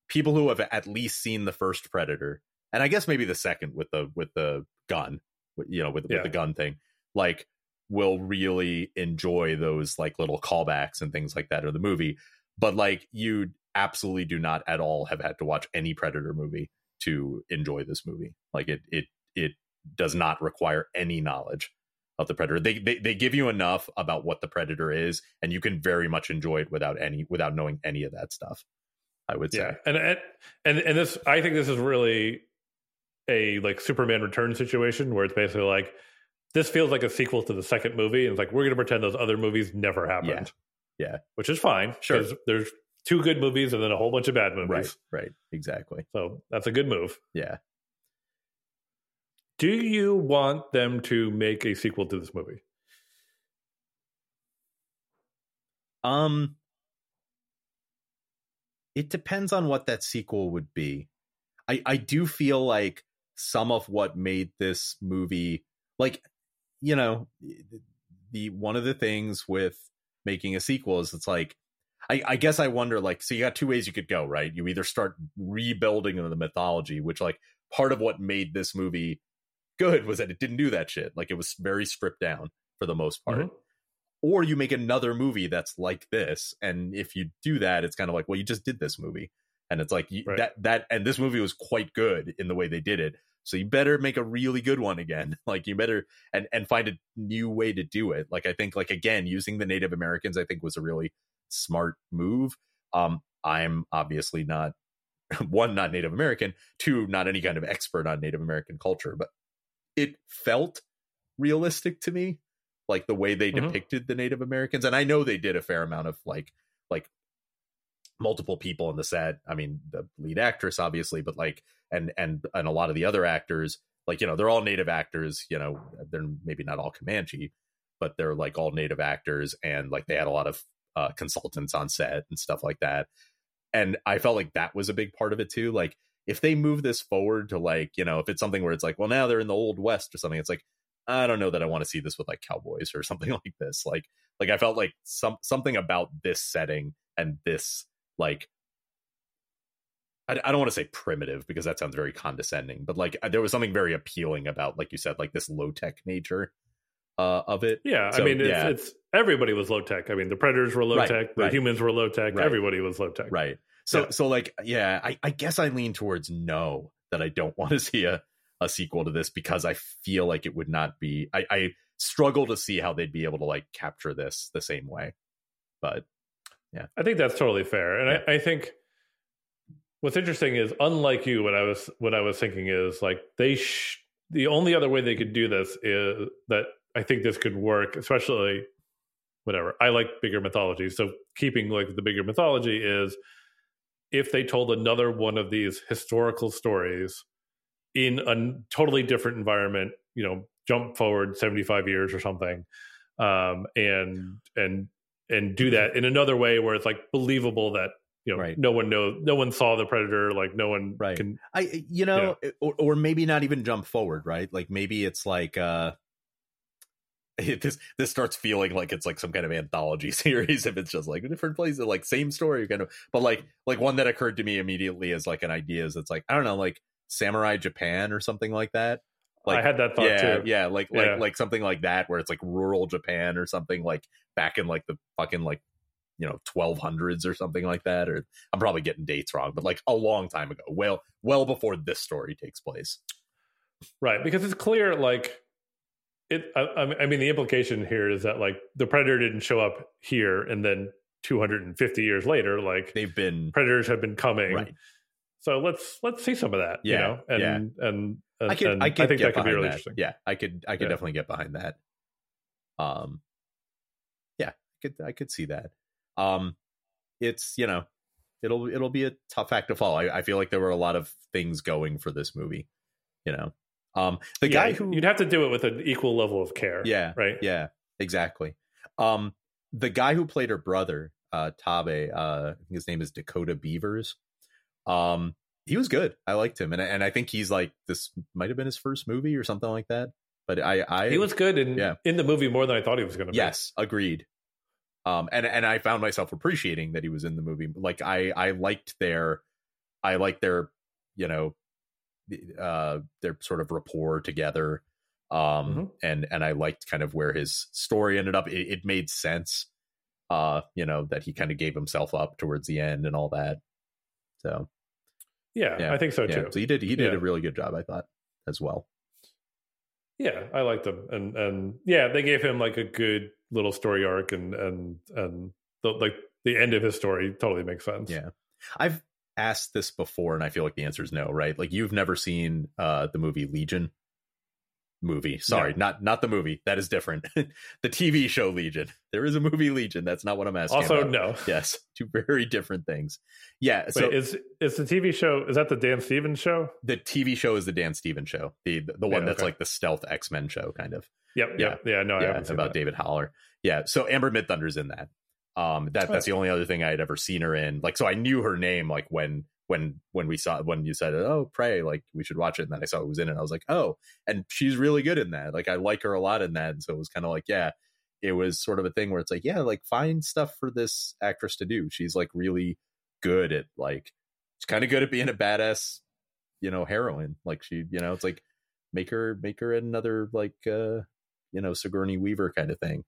people who have at least seen the first Predator and I guess maybe the second with the with the gun, you know, with, Yeah. with the gun thing, like will really enjoy those like little callbacks and things like that of the movie. But like you absolutely do not at all have had to watch any Predator movie to enjoy this movie. Like it it it does not require any knowledge of the predator. They, they they give you enough about what the predator is, and you can very much enjoy it without any without knowing any of that stuff. I would say. yeah and and and and this i think this is really a like superman return situation where it's basically like this feels like a sequel to the second movie and it's like we're going to pretend those other movies never happened Yeah. which is fine Sure. there's two good movies and then a whole bunch of bad movies Right. Right. Exactly. so that's a good move Yeah. do you want them to make a sequel to this movie Um. It depends on what that sequel would be. I I do feel like some of what made this movie like you know the one of the things with making a sequel is it's like I, I guess I wonder like so you got two ways you could go right you either start rebuilding the mythology which like part of what made this movie good was that it didn't do that shit like it was very stripped down for the most part Mhm. Or you make another movie that's like this and if you do that it's kind of like well you just did this movie. And it's like you, Right. that that and this movie was quite good in the way they did it. So you better make a really good one again. Like you better and and find a new way to do it. Like i think like again using the native americans i think was a really smart move. Um i'm obviously not one not native american two not any kind of expert on native american culture but it felt realistic to me like the way they Mhm. depicted the native americans and i know they did a fair amount of like like multiple people in the set. I mean the lead actress obviously but like and and and a lot of the other actors like you know they're all native actors you know they're maybe not all comanche but they're like all native actors and like they had a lot of uh consultants on set and stuff like that. And i felt like that was a big part of it too. Like if they move this forward to like you know if it's something where it's like well now they're in the old west or something it's like i don't know that i want to see this with like cowboys or something like this like like i felt like some something about this setting and this like I, I don't want to say primitive because that sounds very condescending but like there was something very appealing about like you said like this low tech nature uh of it Yeah, So, I mean, it's, yeah. it's everybody was low tech. I mean, the predators were low Right, tech, the right. humans were low tech, Right. everybody was low tech. right so Yeah. so like yeah I, I guess i lean towards no that i don't want to see a, a sequel to this because i feel like it would not be I, I struggle to see how they'd be able to like capture this the same way. But yeah, I think that's totally fair, and I, I think what's interesting is, unlike you, what I was what I was thinking is like they sh- the only other way they could do this is that I think this could work, especially whatever. I like bigger mythology, so keeping like the bigger mythology is if they told another one of these historical stories in a totally different environment, you know, jump forward 75 years or something, um, and and and do that in another way where it's like believable that you know Right. no one knows, no one saw the predator, like no one Right. can. I you know or, or maybe not even jump forward right like maybe it's like uh it, this this starts feeling like it's like some kind of anthology series if it's just like different places like same story kind of but like like one that occurred to me immediately as like an idea is it's like I don't know like samurai Japan or something like that like I had that thought yeah too. yeah like like Yeah. like something like that where it's like rural Japan or something like back in like the fucking like you know 1200s or something like that or I'm probably getting dates wrong but like a long time ago well well before this story takes place Right, because it's clear, like it. I, I mean, the implication here is that like the predator didn't show up here, and then 250 years later, like they've been predators have been coming. right So let's let's see some of that. Yeah, you know, and yeah. and, and I could I could think get that could be really that. interesting. Yeah, I could I could Yeah. definitely get behind that. Um, yeah, I could I could see that. Um, it's you know, it'll it'll be a tough act to follow. I, I feel like there were a lot of things going for this movie. You know, um, the Yeah, guy who you'd have to do it with an equal level of care. yeah right. yeah exactly. Um, the guy who played her brother, uh, Taabe, uh, I think his name is Dakota Beavers. Um, he was good. I liked him, and I- and I think he's like this might have been his first movie or something like that. But I, I He was good in Yeah. in the movie more than I thought he was going to be. yes, agreed. Um, and and I found myself appreciating that he was in the movie. Like I I liked their, I liked their, you know, uh, their sort of rapport together. Um, Mhm. and and I liked kind of where his story ended up. It, it made sense. Uh, you know that he kind of gave himself up towards the end and all that. So Yeah, Yeah, I think so yeah, too. so he did he did Yeah. a really good job, I thought, as well. Yeah, I liked him, and and yeah, they gave him like a good little story arc, and and and the, like the end of his story totally makes sense. Yeah. I've asked this before and I feel like the answer is no, right? Like you've never seen uh the movie Legion movie. Sorry, No. not not the movie. That is different. the TV show Legion. There is a movie Legion. That's not what I'm asking. Also, about. no. Yes, two very different things. Yeah, so Wait, is is the TV show? Is that the Dan Stevens show? the TV show is the Dan Stevens show. The the one Yeah, that's okay. like the stealth X-Men show kind of. Yep. Yep. Yeah. No, I yeah, about that. David Haller. Yeah, so Amber Midthunder's in that. Um, that that's the only other thing I had ever seen her in. Like, so I knew her name like when when when we saw when you said oh pray like we should watch it and then I saw it was in it. I was like oh, and she's really good in that. Like I like her a lot in that. And so it was kind of like yeah, it was sort of a thing where it's like yeah, like find stuff for this actress to do. She's like really good at like she's kind of good at being a badass, you know, heroine. Like she, you know, it's like make her make her another like uh you know Sigourney Weaver kind of thing.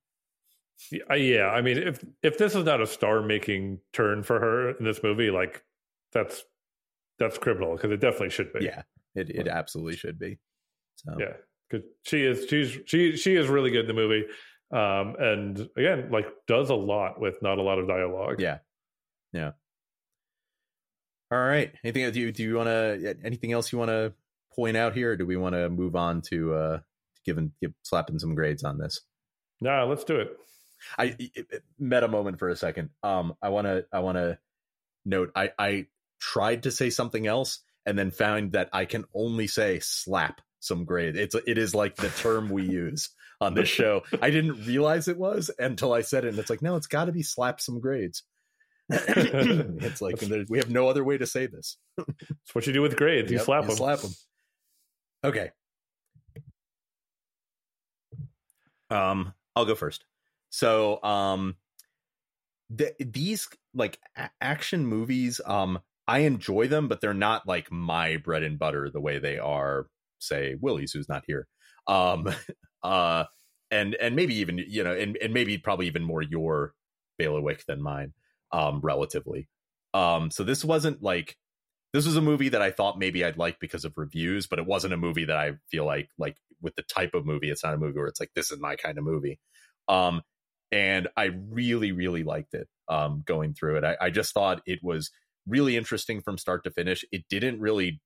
Yeah, I mean, if if this is not a star-making turn for her in this movie, like that's that's criminal because it definitely should be. Yeah, it it absolutely should be. So yeah, because she is she's she she is really good in the movie, um, and again, like does a lot with not a lot of dialogue. yeah, yeah. All right. Anything do you do you want to anything else you want to point out here? Or do we want to move on to uh giving give, slapping some grades on this. Nah, let's do it. I meta moment for a second. Um, I want to I want to note I I tried to say something else and then found that I can only say slap some grade. It's it is like the term we use on this show. I didn't realize it was until I said it, and it's like no, it's got to be slap some grades. it's like we have no other way to say this. It's what you do with grades. You yep, slap you them. Slap them. Okay. Um, I'll go first. So, um, the, these like a- action movies, um, I enjoy them, but they're not like my bread and butter the way they are, say, Willie's, who's not here. Um, uh, and and maybe even you know, and and maybe probably even more your bailiwick than mine, um, relatively. Um, so this wasn't like this was a movie that I thought maybe I'd like because of reviews, but it wasn't a movie that I feel like like with the type of movie. It's not a movie where it's like this is my kind of movie. Um, and I really really liked it. Um, going through it, I, I just thought it was really interesting from start to finish. It didn't really.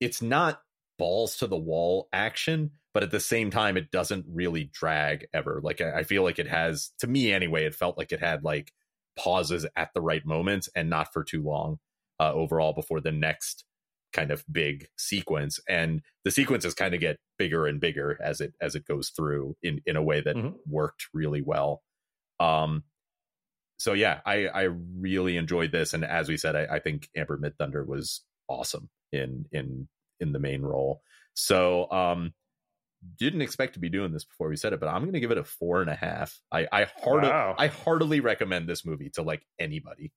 It's not balls to the wall action, but at the same time, it doesn't really drag ever. Like I, I feel like it has, to me anyway, it felt like it had like pauses at the right moments and not for too long uh, overall before the next kind of big sequence and the sequences kind of get bigger and bigger as it as it goes through in in a way that mm-hmm. worked really well um so yeah i i really enjoyed this and as we said i, I think Amber Midthunder was awesome in in in the main role so um didn't expect to be doing this before we said it but i'm gonna give it a four and a half i i heartily wow. i heartily recommend this movie to like anybody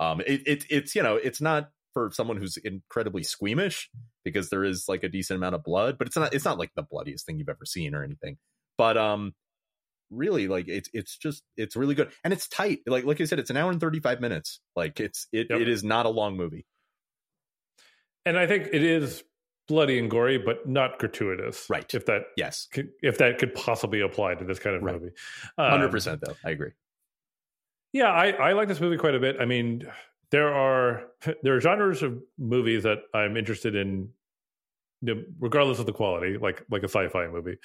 um, it, it it's you know it's not for someone who's incredibly squeamish because there is like a decent amount of blood, but it's not it's not like the bloodiest thing you've ever seen or anything. But um, really like it's it's just it's really good and it's tight. Like like I said, it's an hour and thirty five minutes. Like it's it yep. it is not a long movie. And I think it is bloody and gory, but not gratuitous. Right. If that yes, could, if that could possibly apply to this kind of right. movie. Um, percent though, I agree. Yeah, I, I like this movie quite a bit. I mean, there are there are genres of movies that I'm interested in, regardless of the quality, like like a sci-fi movie.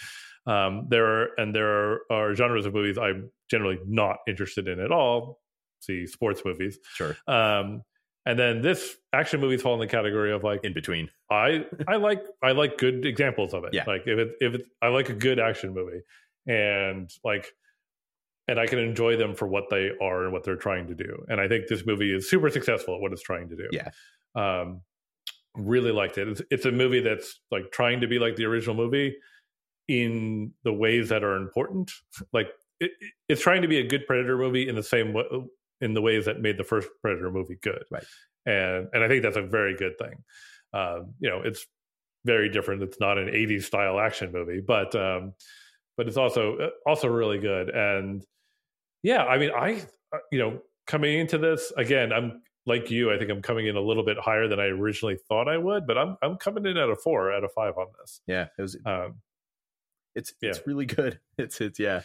Um, there are and there are, are genres of movies I'm generally not interested in at all. See sports movies, sure. Um, and then this action movies fall in the category of like in between. I I like I like good examples of it. Yeah. Like if it if it I like a good action movie, and like and I can enjoy them for what they are and what they're trying to do. And I think this movie is super successful at what it's trying to do. Yeah. Um, really liked it. It's, it's a movie that's like trying to be like the original movie in the ways that are important. Like it, it's trying to be a good Predator movie in the same way, in the ways that made the first Predator movie good. Right. And and I think that's a very good thing. Um, you know, it's very different. It's not an 80s style action movie, but um, but it's also uh, also really good. And yeah, I mean, I uh, you know coming into this again, I'm like you. I think I'm coming in a little bit higher than I originally thought I would, but I'm I'm coming in at a four out of five on this. Yeah, it was. Um, it's yeah. it's really good. It's it's yeah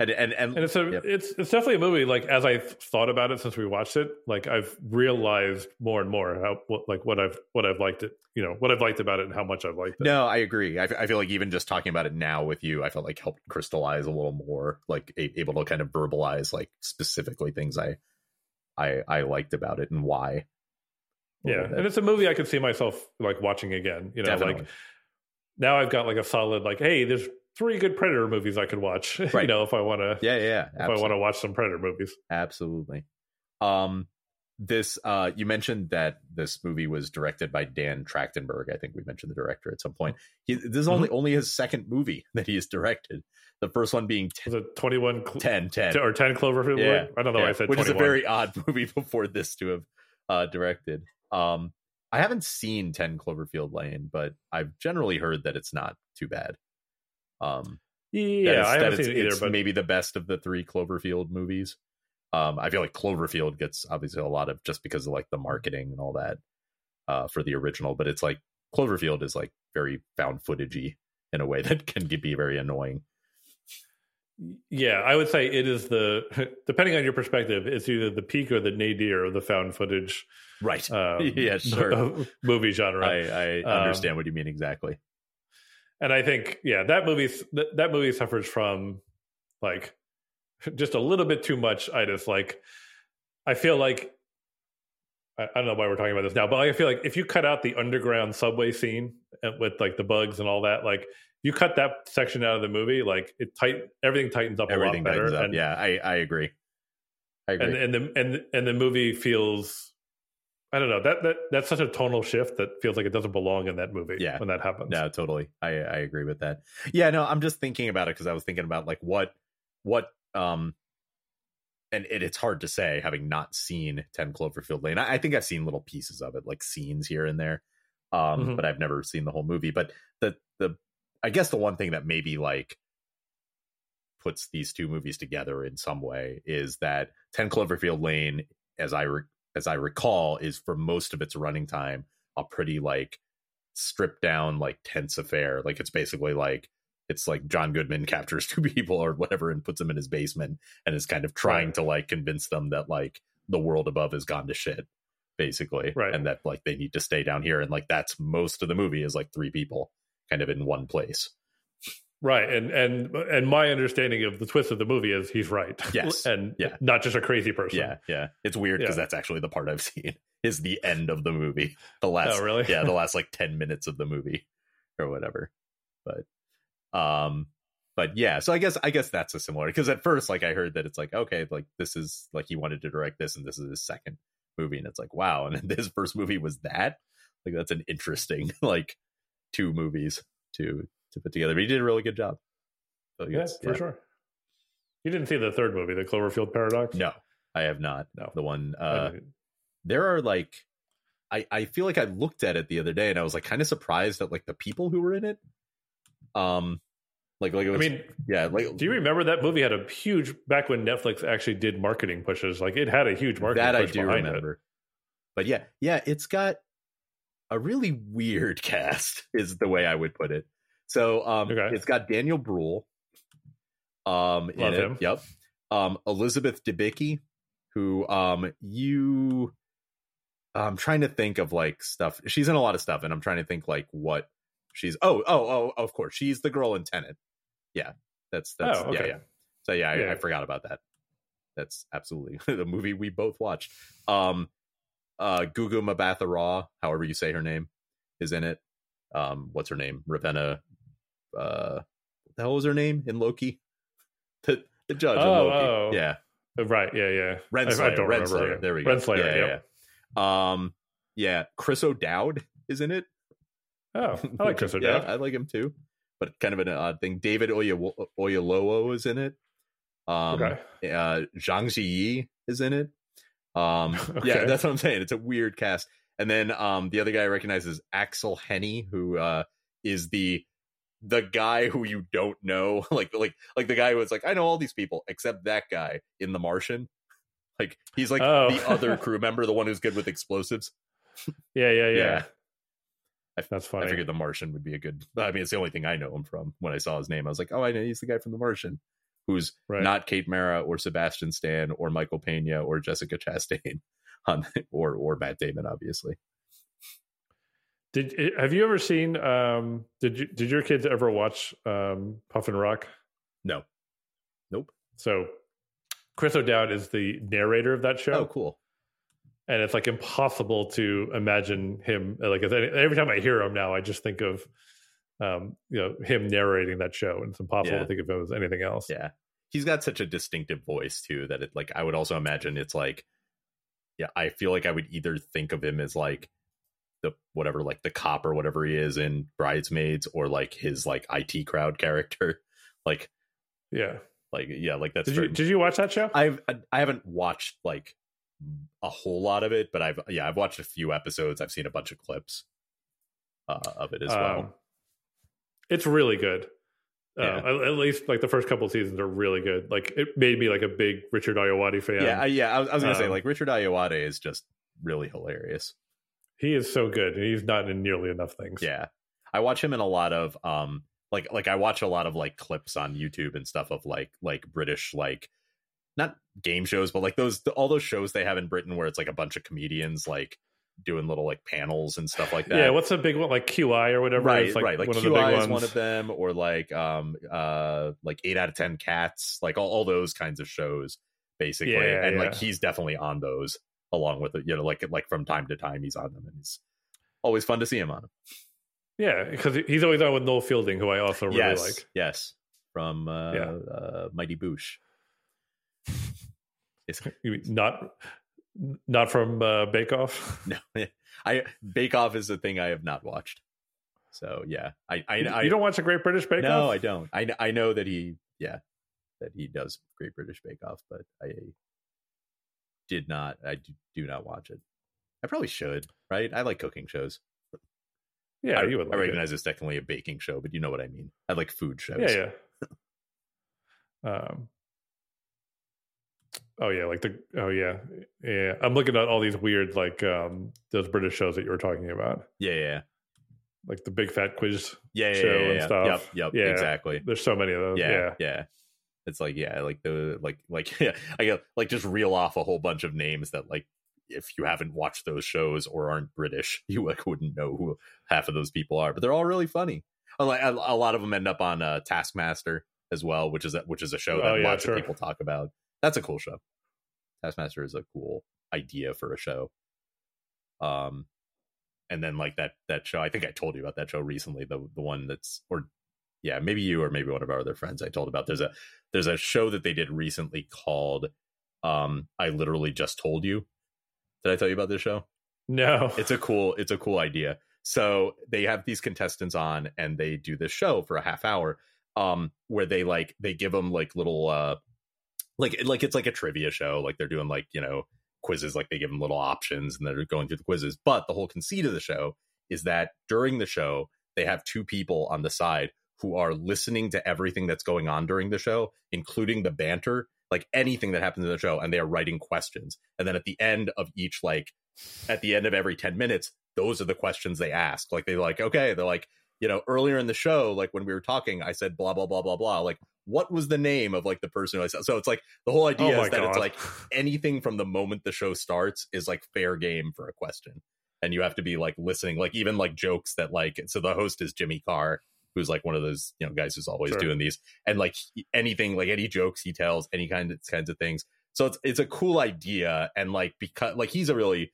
and and and, and it's a yep. it's it's definitely a movie. Like as I've thought about it since we watched it, like I've realized more and more how what, like what I've what I've liked it. You know what I've liked about it and how much I've liked it. No, I agree. I, I feel like even just talking about it now with you, I felt like helped crystallize a little more, like a, able to kind of verbalize like specifically things I I I liked about it and why. Yeah, and it's a movie I could see myself like watching again. You know, Definitely. like now I've got like a solid like, hey, there's three good Predator movies I could watch. Right. you know, if I want to. Yeah, yeah. If I want to watch some Predator movies. Absolutely. Um, this uh, you mentioned that this movie was directed by Dan Trachtenberg. I think we mentioned the director at some point. He, this is only mm-hmm. only his second movie that he has directed. The first one being t- was it 21 cl- 10, 10 or 10 Cloverfield yeah, I don't know yeah. why I said Which 21. is a very odd movie before this to have uh, directed. Um, I haven't seen 10 Cloverfield Lane, but I've generally heard that it's not too bad. Um, yeah, I haven't seen it either, but maybe the best of the three Cloverfield movies. Um, I feel like Cloverfield gets obviously a lot of just because of like the marketing and all that uh, for the original, but it's like Cloverfield is like very found footagey in a way that can be very annoying. Yeah, I would say it is the depending on your perspective, it's either the peak or the nadir of the found footage, right? Um, yeah, sure. movie genre. I, I understand um, what you mean exactly and I think yeah, that movie that, that movie suffers from like just a little bit too much itis. Like I feel like I, I don't know why we're talking about this now, but I feel like if you cut out the underground subway scene uh, with like the bugs and all that, like you cut that section out of the movie, like it tight everything tightens up everything a lot better. And, yeah, I, I agree. I agree. And, and the and and the movie feels I don't know that that that's such a tonal shift that feels like it doesn't belong in that movie. Yeah, when that happens. Yeah, totally. I I agree with that. Yeah, no, I'm just thinking about it because I was thinking about like what what um and it, it's hard to say having not seen 10 cloverfield lane. I, I, think i've seen little pieces of it like scenes here and there um mm-hmm. but i've never seen the whole movie. But the the i guess the one thing that maybe like puts these two movies together in some way is that 10 cloverfield lane as i re- as i recall is for most of its running time a pretty like stripped down like tense affair. Like it's basically like it's like John Goodman captures two people or whatever and puts them in his basement and is kind of trying right. to like convince them that like the world above has gone to shit basically right. and that like they need to stay down here and like that's most of the movie is like three people kind of in one place. Right and and and my understanding of the twist of the movie is he's right. Yes. And yeah. not just a crazy person. Yeah yeah. It's weird because yeah. that's actually the part i've seen is the end of the movie. The oh, last oh, really? Yeah the last like 10 minutes of the movie or whatever but um, but yeah, so I guess I guess that's a similar because at first, like I heard that it's like okay, like this is like he wanted to direct this, and this is his second movie, and it's like wow, and his first movie was that. Like that's an interesting like two movies to to put together. But he did a really good job. So yeah, for yeah. sure. You didn't see the third movie, the Cloverfield Paradox? No, I have not. No, the one. uh There are like, I I feel like I looked at it the other day, and I was like kind of surprised at like the people who were in it. Um, like like was, I mean, yeah. Like, do you remember that movie had a huge back when Netflix actually did marketing pushes? Like, it had a huge marketing that I do remember. It. But yeah, yeah, it's got a really weird cast, is the way I would put it. So, um, okay. it's got Daniel Bruhl, um, Love in him. it. Yep. Um, Elizabeth Debicki, who, um, you, I'm trying to think of like stuff. She's in a lot of stuff, and I'm trying to think like what She's oh oh oh of course she's the girl in Tenet. Yeah, that's that's oh, okay. yeah yeah. So yeah, yeah. I, I, forgot about that. That's absolutely the movie we both watched. Um, uh, Gugu Mbatha-Raw, however you say her name, is in it. Um, what's her name? Ravonna. Uh, what the hell was her name in Loki? The the judge oh, in Loki. Oh. Yeah. Right. Yeah. Yeah. Renslayer. I, I don't Renslayer. There we go. Renslayer. Yeah, yeah, yeah. Um. Yeah. Chris O'Dowd is in it. Oh, I like Chris O'Dowd. yeah, I like him too, but kind of an odd thing. David Oye- Oyelowo is in it. Um, okay. uh, Zhang Ziyi is in it. Um, okay. yeah, that's what I'm saying. It's a weird cast. And then um, the other guy I recognize is Aksel Hennie, who uh, is the the guy who you don't know, like like like the guy who was like, I know all these people except that guy in The Martian. Like he's like oh. the other crew member, the one who's good with explosives. Yeah, yeah, yeah. yeah. I, That's funny. I figured The Martian would be a good. I mean, it's the only thing I know him from. When I saw his name, I was like, oh, I know he's the guy from The Martian, who's right. not Kate Mara or Sebastian Stan or Michael Pena or Jessica Chastain, on or or Matt Damon, obviously. Did eh, have you ever seen? Um, did you did your kids ever watch um, Puffin Rock? No, nope. So Chris O'Dowd is the narrator of that show. Oh, cool and it's like impossible to imagine him like every time i hear him now i just think of um you know him narrating that show and it's impossible yeah. to think of him as anything else. Yeah. He's got such a distinctive voice too that it like i would also imagine it's like yeah i feel like i would either think of him as like the whatever like the cop or whatever he is in bridesmaids or like his like IT Crowd character. Like yeah. like yeah like that's did you, did you watch that show? I've i haven't watched like a whole lot of it, but I've yeah I've watched a few episodes. I've seen a bunch of clips uh, of it as um, well. It's really good. Uh, yeah. Uh, at, least like the first couple seasons are really good. Like it made me like a big Richard Ayoade fan. Yeah, I, yeah. I was, I was gonna um, say like Richard Ayoade is just really hilarious. He is so good, and he's not in nearly enough things. Yeah, I watch him in a lot of um like like I watch a lot of like clips on YouTube and stuff of like like British like not game shows, but like those all those shows they have in Britain where it's like a bunch of comedians like doing little like panels and stuff like that. Yeah, what's a big one like QI or whatever? right, like right. Like one of QI the big is ones. one of them, or like um uh like eight out of ten cats, like all, all those kinds of shows, basically. Yeah, and like he's definitely on those along with it, you know, like like from time to time he's on them, and it's always fun to see him on them. Yeah, because he's always on with Noel Fielding, who I also really yes, like. yes, from uh, Yeah. uh Mighty Boosh. It's, Not not from uh, Bake Off. no, I Bake Off is a thing I have not watched. So yeah, I I, You- I you don't watch a Great British Bake no, Off? No, I don't. I I know that he, yeah, that he does Great British Bake Off, but I did not. I do, do not watch it. I probably should, right? I like cooking shows. yeah, I, you would. I Like it. recognize it's technically a baking show, but you know what I mean. I like food shows. Yeah, yeah. um. Oh yeah, like the oh yeah, yeah. I'm looking at all these weird like um those British shows that you were talking about, yeah, yeah, like the Big Fat Quiz. yeah, yeah, Show yeah, and stuff. Yep, yep, Yeah. exactly. There's so many of those. yeah, Yeah, yeah. It's like yeah, like the like like yeah, I get like just reel off a whole bunch of names that like if you haven't watched those shows or aren't British, you like wouldn't know who half of those people are. But they're all really funny. A lot- a a lot of them end up on uh, Taskmaster as well, which is a, which is a show that Oh, yeah, lots sure. of people talk about. That's a cool show. Taskmaster is a cool idea for a show. Um, and then like that that show, I think I told you about that show recently. The the one that's or yeah, maybe you or maybe one of our other friends I told about. There's a there's a show that they did recently called um I literally just told you. Did I tell you about this show? No, It's a cool it's a cool idea. So they have these contestants on and they do this show for a half hour um where they like they give them like little uh like like it's like a trivia show like they're doing like you know quizzes like they give them little options and they're going through the quizzes. But the whole conceit of the show is that during the show they have two people on the side who are listening to everything that's going on during the show including the banter like anything that happens in the show and they are writing questions. And then at the end of each like at the end of every 10 minutes those are the questions they ask. Like they're like okay they're like you know earlier in the show like when we were talking i said blah blah blah blah blah. Like what was the name of like the person who i said so it's like the whole idea oh is that god, it's like anything from the moment the show starts is like fair game for a question and you have to be like listening like even like jokes that like so the host is jimmy carr who's like one of those you know guys who's always Sure. doing these and like anything like any jokes he tells any kind of kinds of things so it's it's a cool idea and like because like he's a really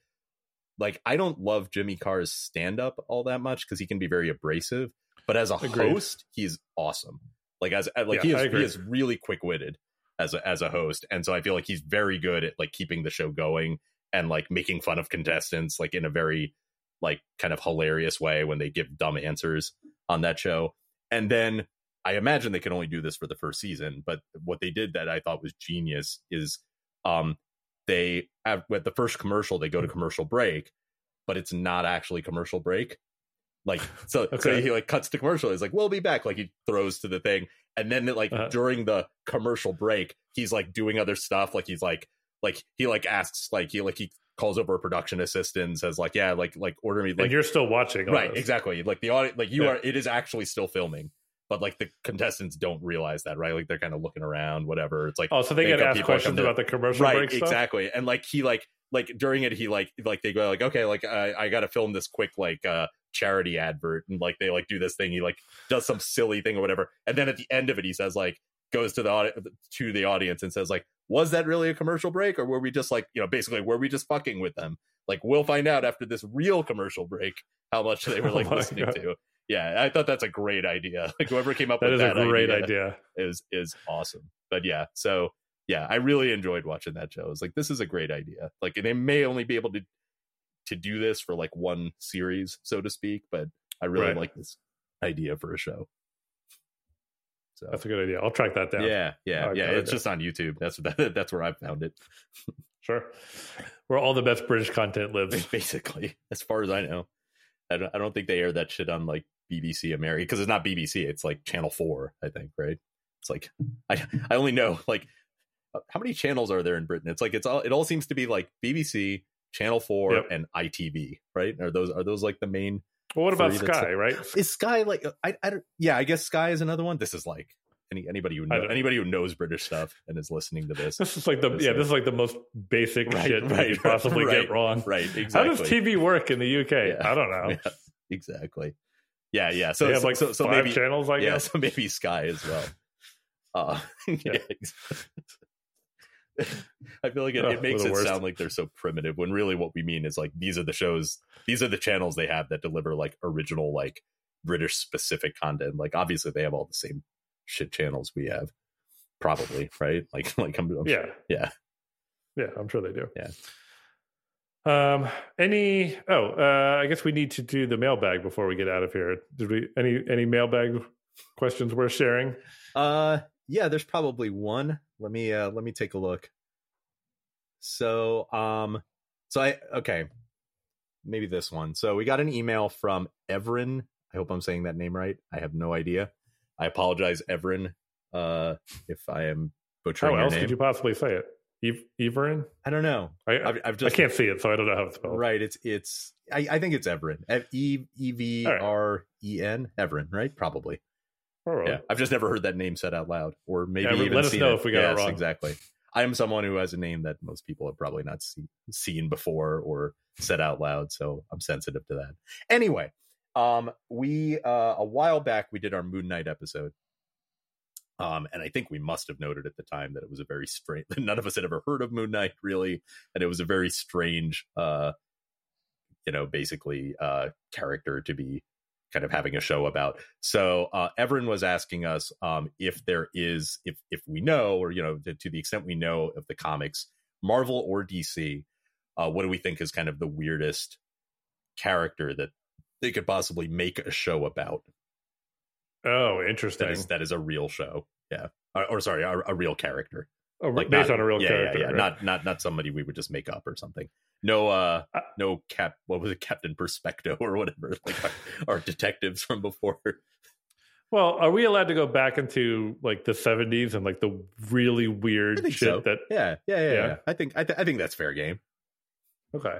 like I don't love Jimmy Carr's stand up all that much because he can be very abrasive, but as a Agreed. host, he's awesome. Like as like Yeah, he is he is really quick witted as a as a host, and so I feel like he's very good at like keeping the show going and like making fun of contestants like in a very like kind of hilarious way when they give dumb answers on that show. And then I imagine they can only do this for the first season, but what they did that I thought was genius is um they have with the first commercial they go to commercial break, but it's not actually commercial break. Like so, so he like cuts to commercial. He's like, "We'll be back." Like he throws to the thing, and then like Uh-huh. during the commercial break, he's like doing other stuff. Like he's like like he like asks like he like he calls over a production assistant and says like, "Yeah, like like order me like and you're still watching, right this. exactly like the audio like you Yeah. are it is actually still filming." But like the contestants don't realize that, right? Like they're kind of looking around, whatever. It's like Oh, so they get asked questions about the commercial right break stuff. exactly and like he like like during it he like like they go like okay like i, I gotta film this quick like uh charity advert and like they like do this thing he like does some silly thing or whatever and then at the end of it he says like goes to the audi- to the audience and says like was that really a commercial break or were we just like you know basically were we just fucking with them like we'll find out after this real commercial break how much they were Oh like my listening God. to yeah i thought that's a great idea like whoever came up That with is that a great idea idea. is is awesome. But yeah, so yeah, I really enjoyed watching that show. It's like this is a great idea. Like they may only be able to to do this for like one series, so to speak, but I really Right. like this idea for a show. So That's a good idea. I'll track that down. yeah, yeah, I yeah. It's it. just on YouTube. That's that, that's where I found it. Sure. Where all the best British content lives. Basically, as far as I know, I don't, I don't think they air that shit on like BBC America because it's not BBC. It's like Channel Four, I think. Right? It's like I I only know like uh, how many channels are there in Britain? It's like it's all it all seems to be like BBC, Channel Four, Yep. and ITV. Right? Are those are those like the main? Well, what about Sky, right? Is Sky like I I don't yeah I guess Sky is another one. This is like any anybody who know, anybody who knows British stuff and is listening to this, This is like the This yeah. is- This is like the most basic Right, shit right, you could possibly right, get wrong. right? Exactly. How does TV work in the UK? Yeah. I don't know. Yeah, exactly. Yeah, yeah. So so, like so, so five maybe channels. I yeah, guess. so maybe Sky as well. Uh, yeah. I feel like it, Oh, it makes it worst. sound like they're so primitive when really what we mean is like these are the shows, these are the channels they have that deliver like original like British specific content. Like obviously they have all the same shit channels we have, probably right. Like like I'm, I'm Yeah. Yeah. Yeah, I'm sure they do. Yeah. Um. Any? Oh, uh, I guess we need to do the mailbag before we get out of here. Did we? Any? Any mailbag questions worth sharing? Uh yeah, there's probably one. Let me uh let me take a look. So um so I okay. Maybe this one. So we got an email from Everin. I hope I'm saying that name right. I have no idea. I apologize, Everin, uh if I am butchering How else name. could you possibly say it? Eve, Everin? I don't know. I, I've, I've I can't see it, so I don't know how it's spelled. Right, it's it's I, I think it's Everin. E E V R E N Everin, right? Probably. Right. Yeah, I've just never heard that name said out loud, or maybe Yeah, even let us know it. if we got it wrong. Exactly. I am someone who has a name that most people have probably not see, seen before or said out loud, so I'm sensitive to that. Anyway, um, we uh, a while back we did our Moon Knight episode, um, and I think we must have noted at the time that it was a very strange. None of us had ever heard of Moon Knight really, and it was a very strange, uh, you know, basically uh, character to be kind of having a show about. So uh, Everin was asking us um, if there is, if if we know, or you know, to, to the extent we know of the comics, Marvel or DC, uh, what do we think is kind of the weirdest character that they could possibly make a show about? Oh, interesting. is that is a real show, yeah, or, or sorry, a, a real character, oh, like based not- on a real yeah, character. yeah, yeah. right? not not not somebody we would just make up or something. No, uh, Uh, no cap. What was it, Captain Perspecto or whatever? Like our, our detectives from before. Well, are we allowed to go back into like the 70s and like the really weird shit so. that Yeah, yeah, yeah. Yeah. yeah. I think I, th- I think that's fair game. Okay.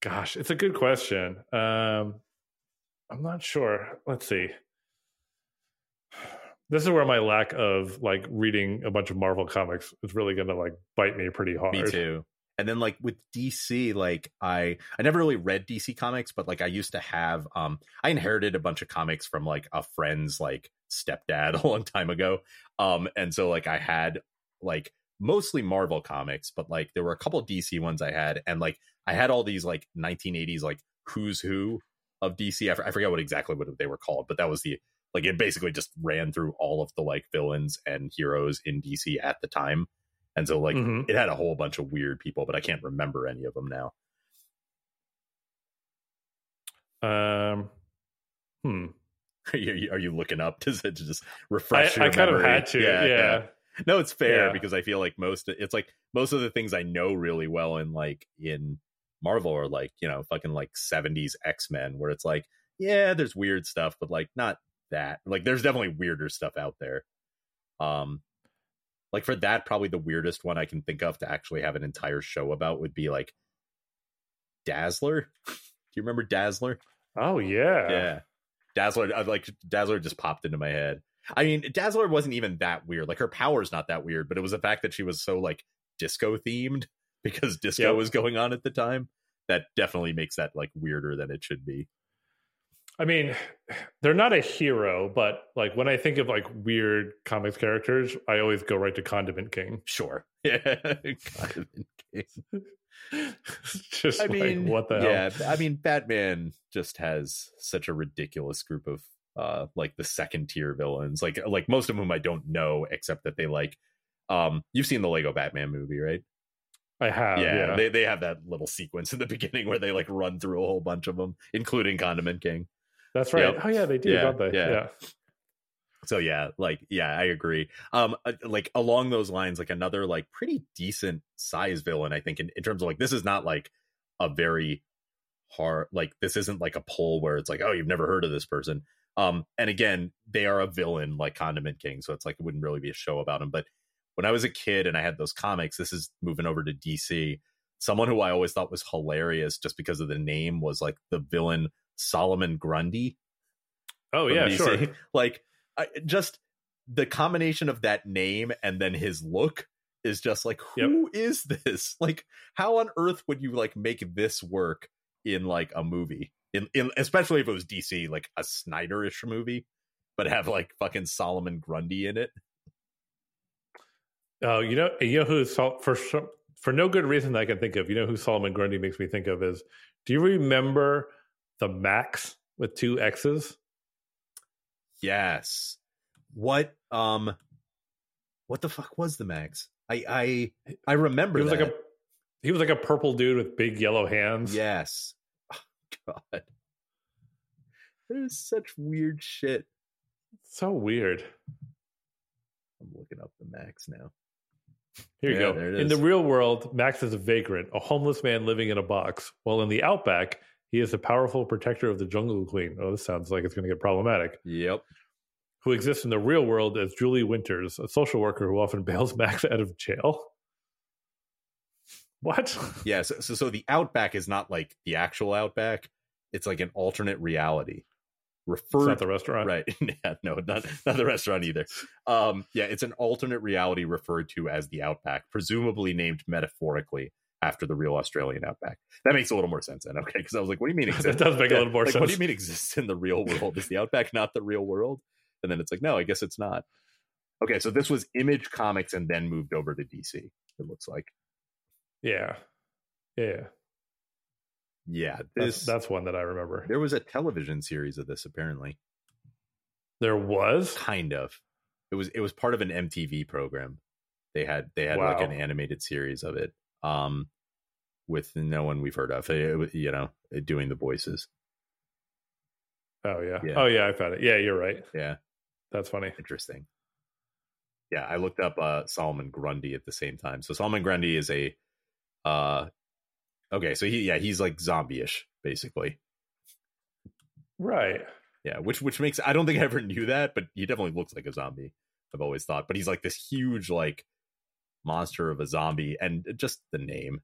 Gosh, it's a good question. Um I'm not sure. Let's see. This is where my lack of like reading a bunch of Marvel comics is really going to like bite me pretty hard. Me too. And then like with DC, like I I never really read DC comics, but like I used to have um I inherited a bunch of comics from like a friend's like stepdad a long time ago. Um and so like I had like mostly Marvel comics, but like there were a couple DC ones I had and like I had all these like 1980s like who's who of DC. I, f- I forget what exactly what they were called, but that was the like it basically just ran through all of the like villains and heroes in DC at the time. And so like Mhm. it had a whole bunch of weird people, but I can't remember any of them now. Um hmm. are, you, are you looking up? Does it just I, refresh your I kind of had to. Yeah. No, it's fair Yeah. because I feel like most it's like most of the things I know really well in like in Marvel are like, you know, fucking like 70s X-Men where it's like, yeah, there's weird stuff, but like not that. Like there's definitely weirder stuff out there. Um like for that probably the weirdest one I can think of to actually have an entire show about would be like Dazzler. Do you remember Dazzler? Oh yeah. yeah dazzler I like dazzler just popped into my head i mean dazzler wasn't even that weird like her power's not that weird but it was the fact that she was so like disco themed because disco Yep. was going on at the time that definitely makes that like weirder than it should be I mean, they're not a hero, but like when I think of like weird comics characters, I always go right to Condiment King. sure yeah Condiment King. Just i like, mean what the hell? yeah i mean batman just has such a ridiculous group of uh like the second tier villains like like most of whom i don't know except that they like um you've seen the lego batman movie right I have. yeah, Yeah. They, they have that little sequence in the beginning where they like run through a whole bunch of them, including Condiment King. That's right. Yep. Oh yeah, they do, Yeah, don't they? yeah. So yeah, like yeah, I agree. Um, uh, like along those lines, like another like pretty decent size villain, I think in, in terms of like this is not like a very hard like this isn't like a pull where it's like oh you've never heard of this person. Um, and again, they are a villain like Condiment King, so it's like it wouldn't really be a show about him. But when I was a kid and I had those comics, this is moving over to DC. Someone who I always thought was hilarious just because of the name was like the villain Solomon Grundy. Oh yeah, DC. sure. Like I, just the combination of that name and then his look is just like who is this like how on earth would you like make this work in like a movie in, in especially if it was dc like a snyderish movie but have like fucking solomon grundy in it Oh, you know, you know who Sol- for for no good reason that I can think of. You know who Solomon Grundy makes me think of is. Do you remember the Max with two X's? yes what um what the fuck was the max i i i remember He was that. like a he was like a purple dude with big yellow hands. yes oh, god there's such weird shit so weird. i'm looking up the max now Here you Yeah, go. In the real world, Max is a vagrant, a homeless man living in a box. While in the outback, he is the powerful protector of the jungle queen. Oh, this sounds like it's going to get problematic. yep Who exists in the real world as Julie Winters, a social worker who often bails Max out of jail. What? Yeah, so, so so the Outback is not like the actual Outback; it's like an alternate reality. It's Referred not the restaurant. right? yeah, no, not not the restaurant either. Um, yeah, it's an alternate reality referred to as the Outback, presumably named metaphorically after the real Australian Outback. That makes a little more sense then. Okay, because I was like, what do you mean? That Exists? does make a little more like, What do you mean exists in the real world? Is the Outback not the real world? And then it's like, no, I guess it's not. Okay, so this was Image Comics and then moved over to DC. It looks like. Yeah. Yeah. Yeah, That's, this that's one that I remember. There was a television series of this apparently. There was? Kind of. It was it was part of an MTV program. They had they had like an animated series of it. Um with no one we've heard of. It- it- you know, doing the voices. Oh, yeah. Yeah. Oh, yeah. I found it. Yeah, you're right. Yeah, That's funny. interesting. Yeah, I looked up uh Solomon Grundy at the same time. So Solomon Grundy is a uh okay, so he yeah, he's like zombie-ish basically. Right. Yeah, which which makes I don't think I ever knew that, but he definitely looks like a zombie. I've always thought, but he's like this huge like monster of a zombie and just the name.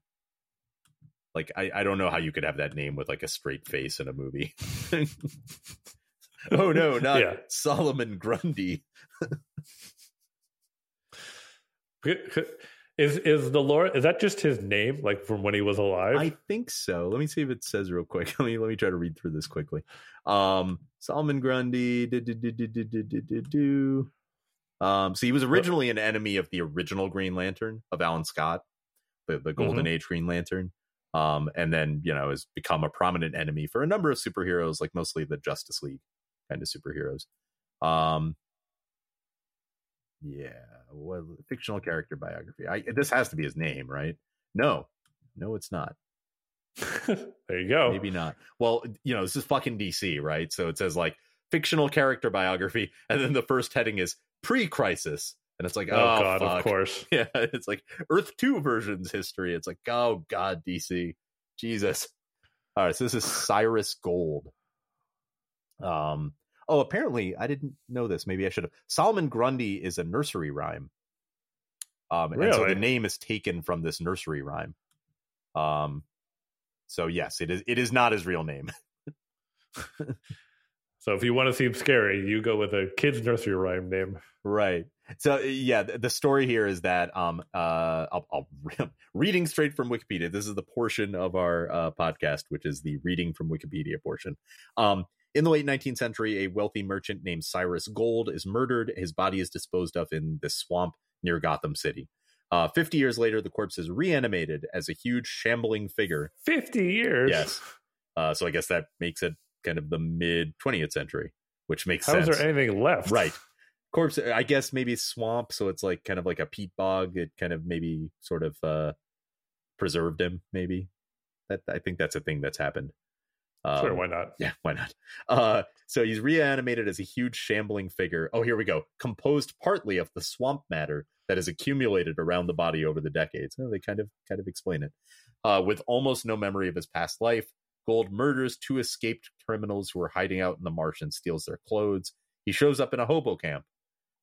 Like I, I don't know how you could have that name with like a straight face in a movie. Oh no not yeah. solomon grundy. Is is the lord is that just his name like from when he was alive? I think so. Let me see if it says real quick. Let me let me try to read through this quickly. Um solomon grundy do, do, do, do, do, do, do, do. Um, so he was originally an enemy of the original Green Lantern of Alan Scott, the the Golden Age Green Lantern. Um, and then you know has become a prominent enemy for a number of superheroes, like mostly the Justice League kind of superheroes. Um, yeah, what fictional character biography? I this has to be his name, right? No, no, it's not. there you go. Maybe not. Well, you know, this is fucking DC, right? So it says like fictional character biography, and then the first heading is pre-crisis, and it's like, Oh, oh, God, fuck. of course. Yeah, it's like Earth Two versions history. It's like, oh God, DC, Jesus. All right, so this is Cyrus Gold. Um. Oh, apparently I didn't know this. Maybe I should have. Solomon Grundy is a nursery rhyme. Um, and so the name is taken from this nursery rhyme. Um, so yes, it is. It is not his real name. So if you want to seem scary, you go with a kid's nursery rhyme name. right. So yeah, the, story here is that um uh I'll, I'll reading straight from Wikipedia. This is the portion of our uh, podcast which is the reading from Wikipedia portion. Um, in the late 19th century, a wealthy merchant named Cyrus Gold is murdered. His body is disposed of in this swamp near Gotham City. Uh, 50 years later, the corpse is reanimated as a huge shambling figure. Fifty years. Yes. Uh, so I guess that makes it kind of the mid 20th century, which makes How sense. How is there anything left? Right. Corpse, I guess maybe swamp, so it's like kind of like a peat bog. It kind of maybe sort of uh preserved him, maybe. That I think that's a thing that's happened. Um, Sure. Why not? yeah, why not? Uh, so he's reanimated as a huge shambling figure. Oh, here we go. Composed partly of the swamp matter that has accumulated around the body over the decades. Oh, they kind of kind of explain it. Uh, with almost no memory of his past life, Gold murders two escaped criminals who are hiding out in the marsh and steals their clothes. He shows up in a hobo camp.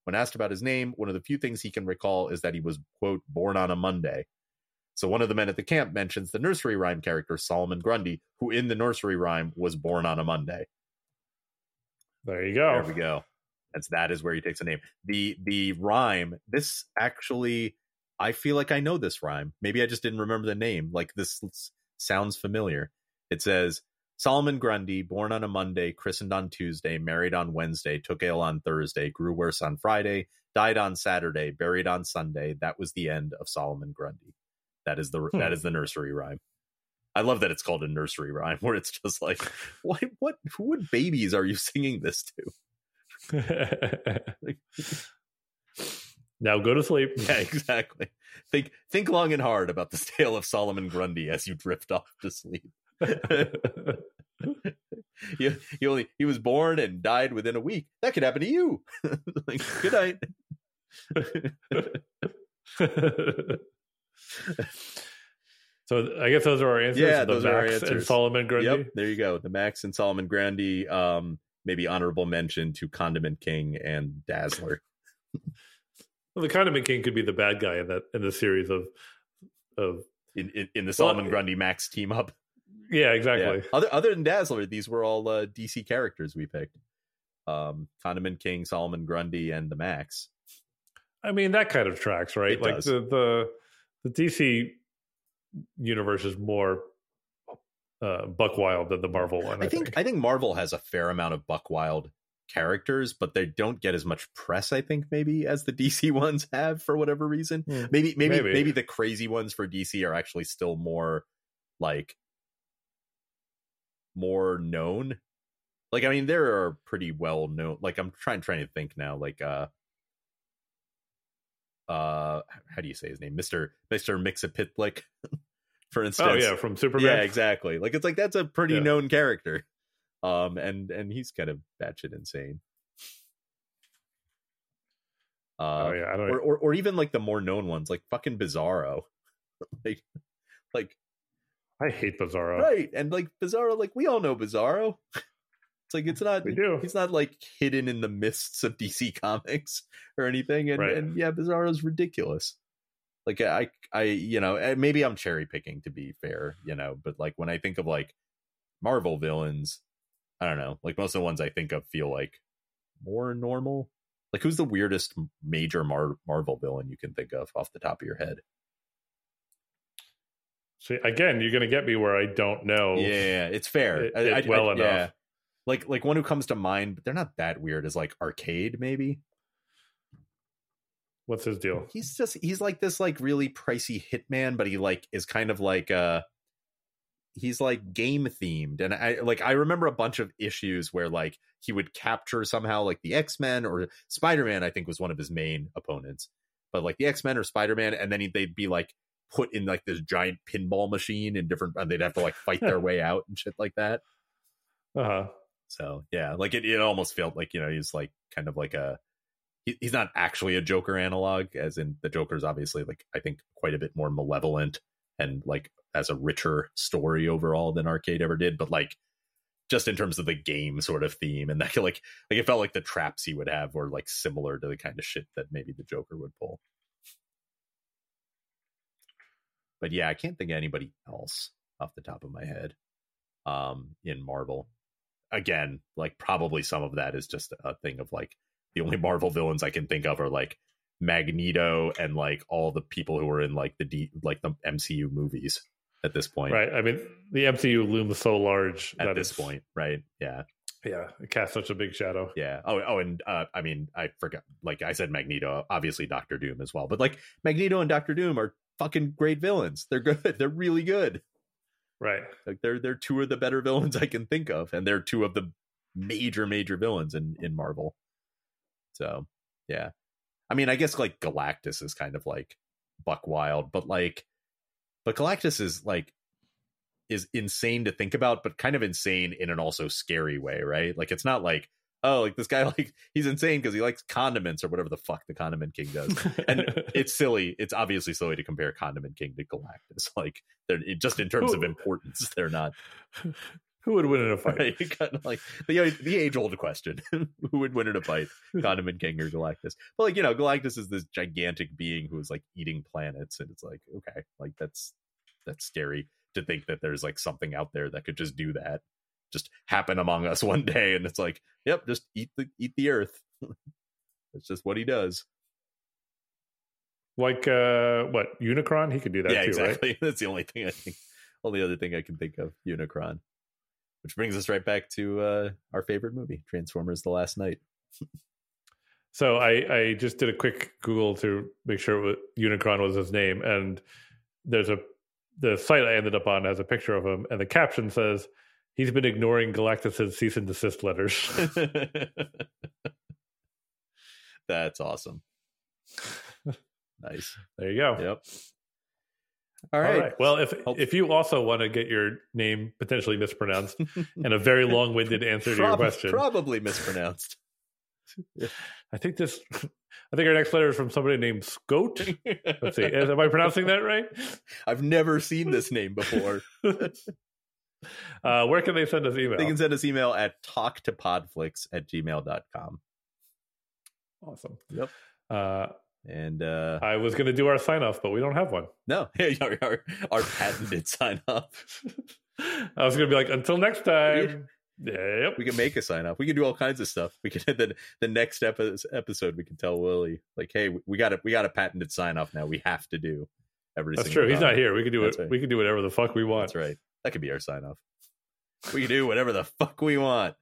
When asked about his name, one of the few things he can recall is that he was, quote, born on a Monday. So one of the men at the camp mentions the nursery rhyme character Solomon Grundy, who in the nursery rhyme was born on a Monday. There you go. There we go. That's that is where he takes a name. The the rhyme. This actually, I feel like I know this rhyme. Maybe I just didn't remember the name. Like this sounds familiar. It says Solomon Grundy, born on a Monday, christened on Tuesday, married on Wednesday, took ill on Thursday, grew worse on Friday, died on Saturday, buried on Sunday. That was the end of Solomon Grundy. That is the hmm. that is the nursery rhyme. I love that it's called a nursery rhyme, where it's just like, what what what babies are you singing this to? now go to sleep. Yeah, exactly. Think think long and hard about the tale of Solomon Grundy as you drift off to sleep. he, he only he was born and died within a week. That could happen to you. like, good night. so I guess those are our answers. Yeah, those Max are our answers. And Solomon Grundy. Yep, there you go. The Max and Solomon Grundy. Um, maybe honorable mention to Condiment King and Dazzler. well, the Condiment King could be the bad guy in that in the series of of in in, in the Solomon well, Grundy Max team up. Yeah, exactly. Yeah. Other other than Dazzler, these were all uh, DC characters we picked. Um, Condiment King, Solomon Grundy, and the Max. I mean, that kind of tracks, right? It like does. the the the DC universe is more uh, Buck Wild than the Marvel one. I, I think, think I think Marvel has a fair amount of Buck Wild characters, but they don't get as much press. I think maybe as the DC ones have for whatever reason. Hmm. Maybe, maybe maybe maybe the crazy ones for DC are actually still more like more known. Like I mean, there are pretty well known. Like I'm trying trying to think now. Like uh uh how do you say his name mr mr Mxyzptlk for instance oh yeah from superman yeah exactly like it's like that's a pretty yeah. known character um and and he's kind of batshit insane uh, oh yeah, I don't or, or, or even like the more known ones, like fucking Bizarro, like like I hate Bizarro, right? And like Bizarro, like we all know Bizarro. It's like it's not. We do. He's not like hidden in the mists of DC Comics or anything. And, right. and yeah, Bizarro's ridiculous. Like I, I, you know, maybe I'm cherry picking to be fair, you know, but like when I think of like Marvel villains, I don't know. Like most of the ones I think of feel like more normal. Like who's the weirdest major Mar- Marvel villain you can think of off the top of your head? See, again, you're going to get me where I don't know. Yeah, it's fair. It, it I, well I, enough. Yeah like like one who comes to mind, but they're not that weird. Is like Arcade maybe. What's his deal? He's just he's like this like really pricey hitman, but he like is kind of like uh he's like game themed and i like i remember a bunch of issues where like he would capture somehow like the x-men or spider-man i think was one of his main opponents but like the x-men or spider-man and then he, they'd be like put in like this giant pinball machine and different and they'd have to like fight their way out and shit like that uh-huh so yeah, like it, it almost felt like you know he's like kind of like a he, he's not actually a Joker analog, as in the Joker's obviously like I think quite a bit more malevolent and like as a richer story overall than Arcade ever did, but like just in terms of the game sort of theme and that like like it felt like the traps he would have were like similar to the kind of shit that maybe the Joker would pull. But yeah, I can't think of anybody else off the top of my head um in Marvel again, like probably some of that is just a thing of like the only Marvel villains I can think of are like Magneto and like all the people who are in like the D, like the MCU movies at this point. Right. I mean, the MCU looms so large at this point, right? Yeah. Yeah, it casts such a big shadow. Yeah. Oh, oh, and uh, I mean, I forgot. Like I said, Magneto, obviously Doctor Doom as well. But like Magneto and Doctor Doom are fucking great villains. They're good. They're really good. Right. Like they're they're two of the better villains I can think of, and they're two of the major major villains in in Marvel. So yeah, I mean, I guess like Galactus is kind of like Buck Wild, but like, but Galactus is like is insane to think about, but kind of insane in an also scary way, right? Like it's not like oh, like this guy, like he's insane because he likes condiments or whatever the fuck the Condiment King does. And it's silly. It's obviously silly to compare Condiment King to Galactus. Like they're just in terms of importance, they're not. Who would win in a fight? Right? kind of like the uh, the age old question: Who would win in a fight, Condiment King or Galactus? But like you know, Galactus is this gigantic being who is like eating planets, and it's like okay, like that's that's scary to think that there's like something out there that could just do that just happen among us one day, and it's like, yep, just eat the eat the earth. That's just what he does. Like uh what Unicron? He could do that yeah, too, exactly. right? That's the only thing I think. Only other thing I can think of. Unicron. Which brings us right back to uh, our favorite movie, Transformers: The Last Knight. So I I just did a quick Google to make sure was, Unicron was his name, and there's a the site I ended up on has a picture of him, and the caption says he's been ignoring Galactus's cease and desist letters. That's awesome. nice. there you go. Yep. All right. Well, if Hope- if you also want to get your name potentially mispronounced and a very long-winded answer to your question, Probably mispronounced. I think this. I think our next letter is from somebody named Scout. Let's see. Am I pronouncing that right? I've never seen this name before. uh, where can they send us email? They can send us email at talktopodflix at gmail.com. awesome. Yep. Uh, And uh I was going to do our sign off, but we don't have one. no, our, our, our patented sign off. I was going to be like, until next time. Yep. We can make a sign off. We can do all kinds of stuff. We can the the next epi- episode we can tell Willie like, hey, we got a we got a patented sign off now. We have to do every. That's single true. He's not here. We can do That's it. right. We can do whatever the fuck we want. That's right. That could be our sign off. We can do whatever the fuck we want.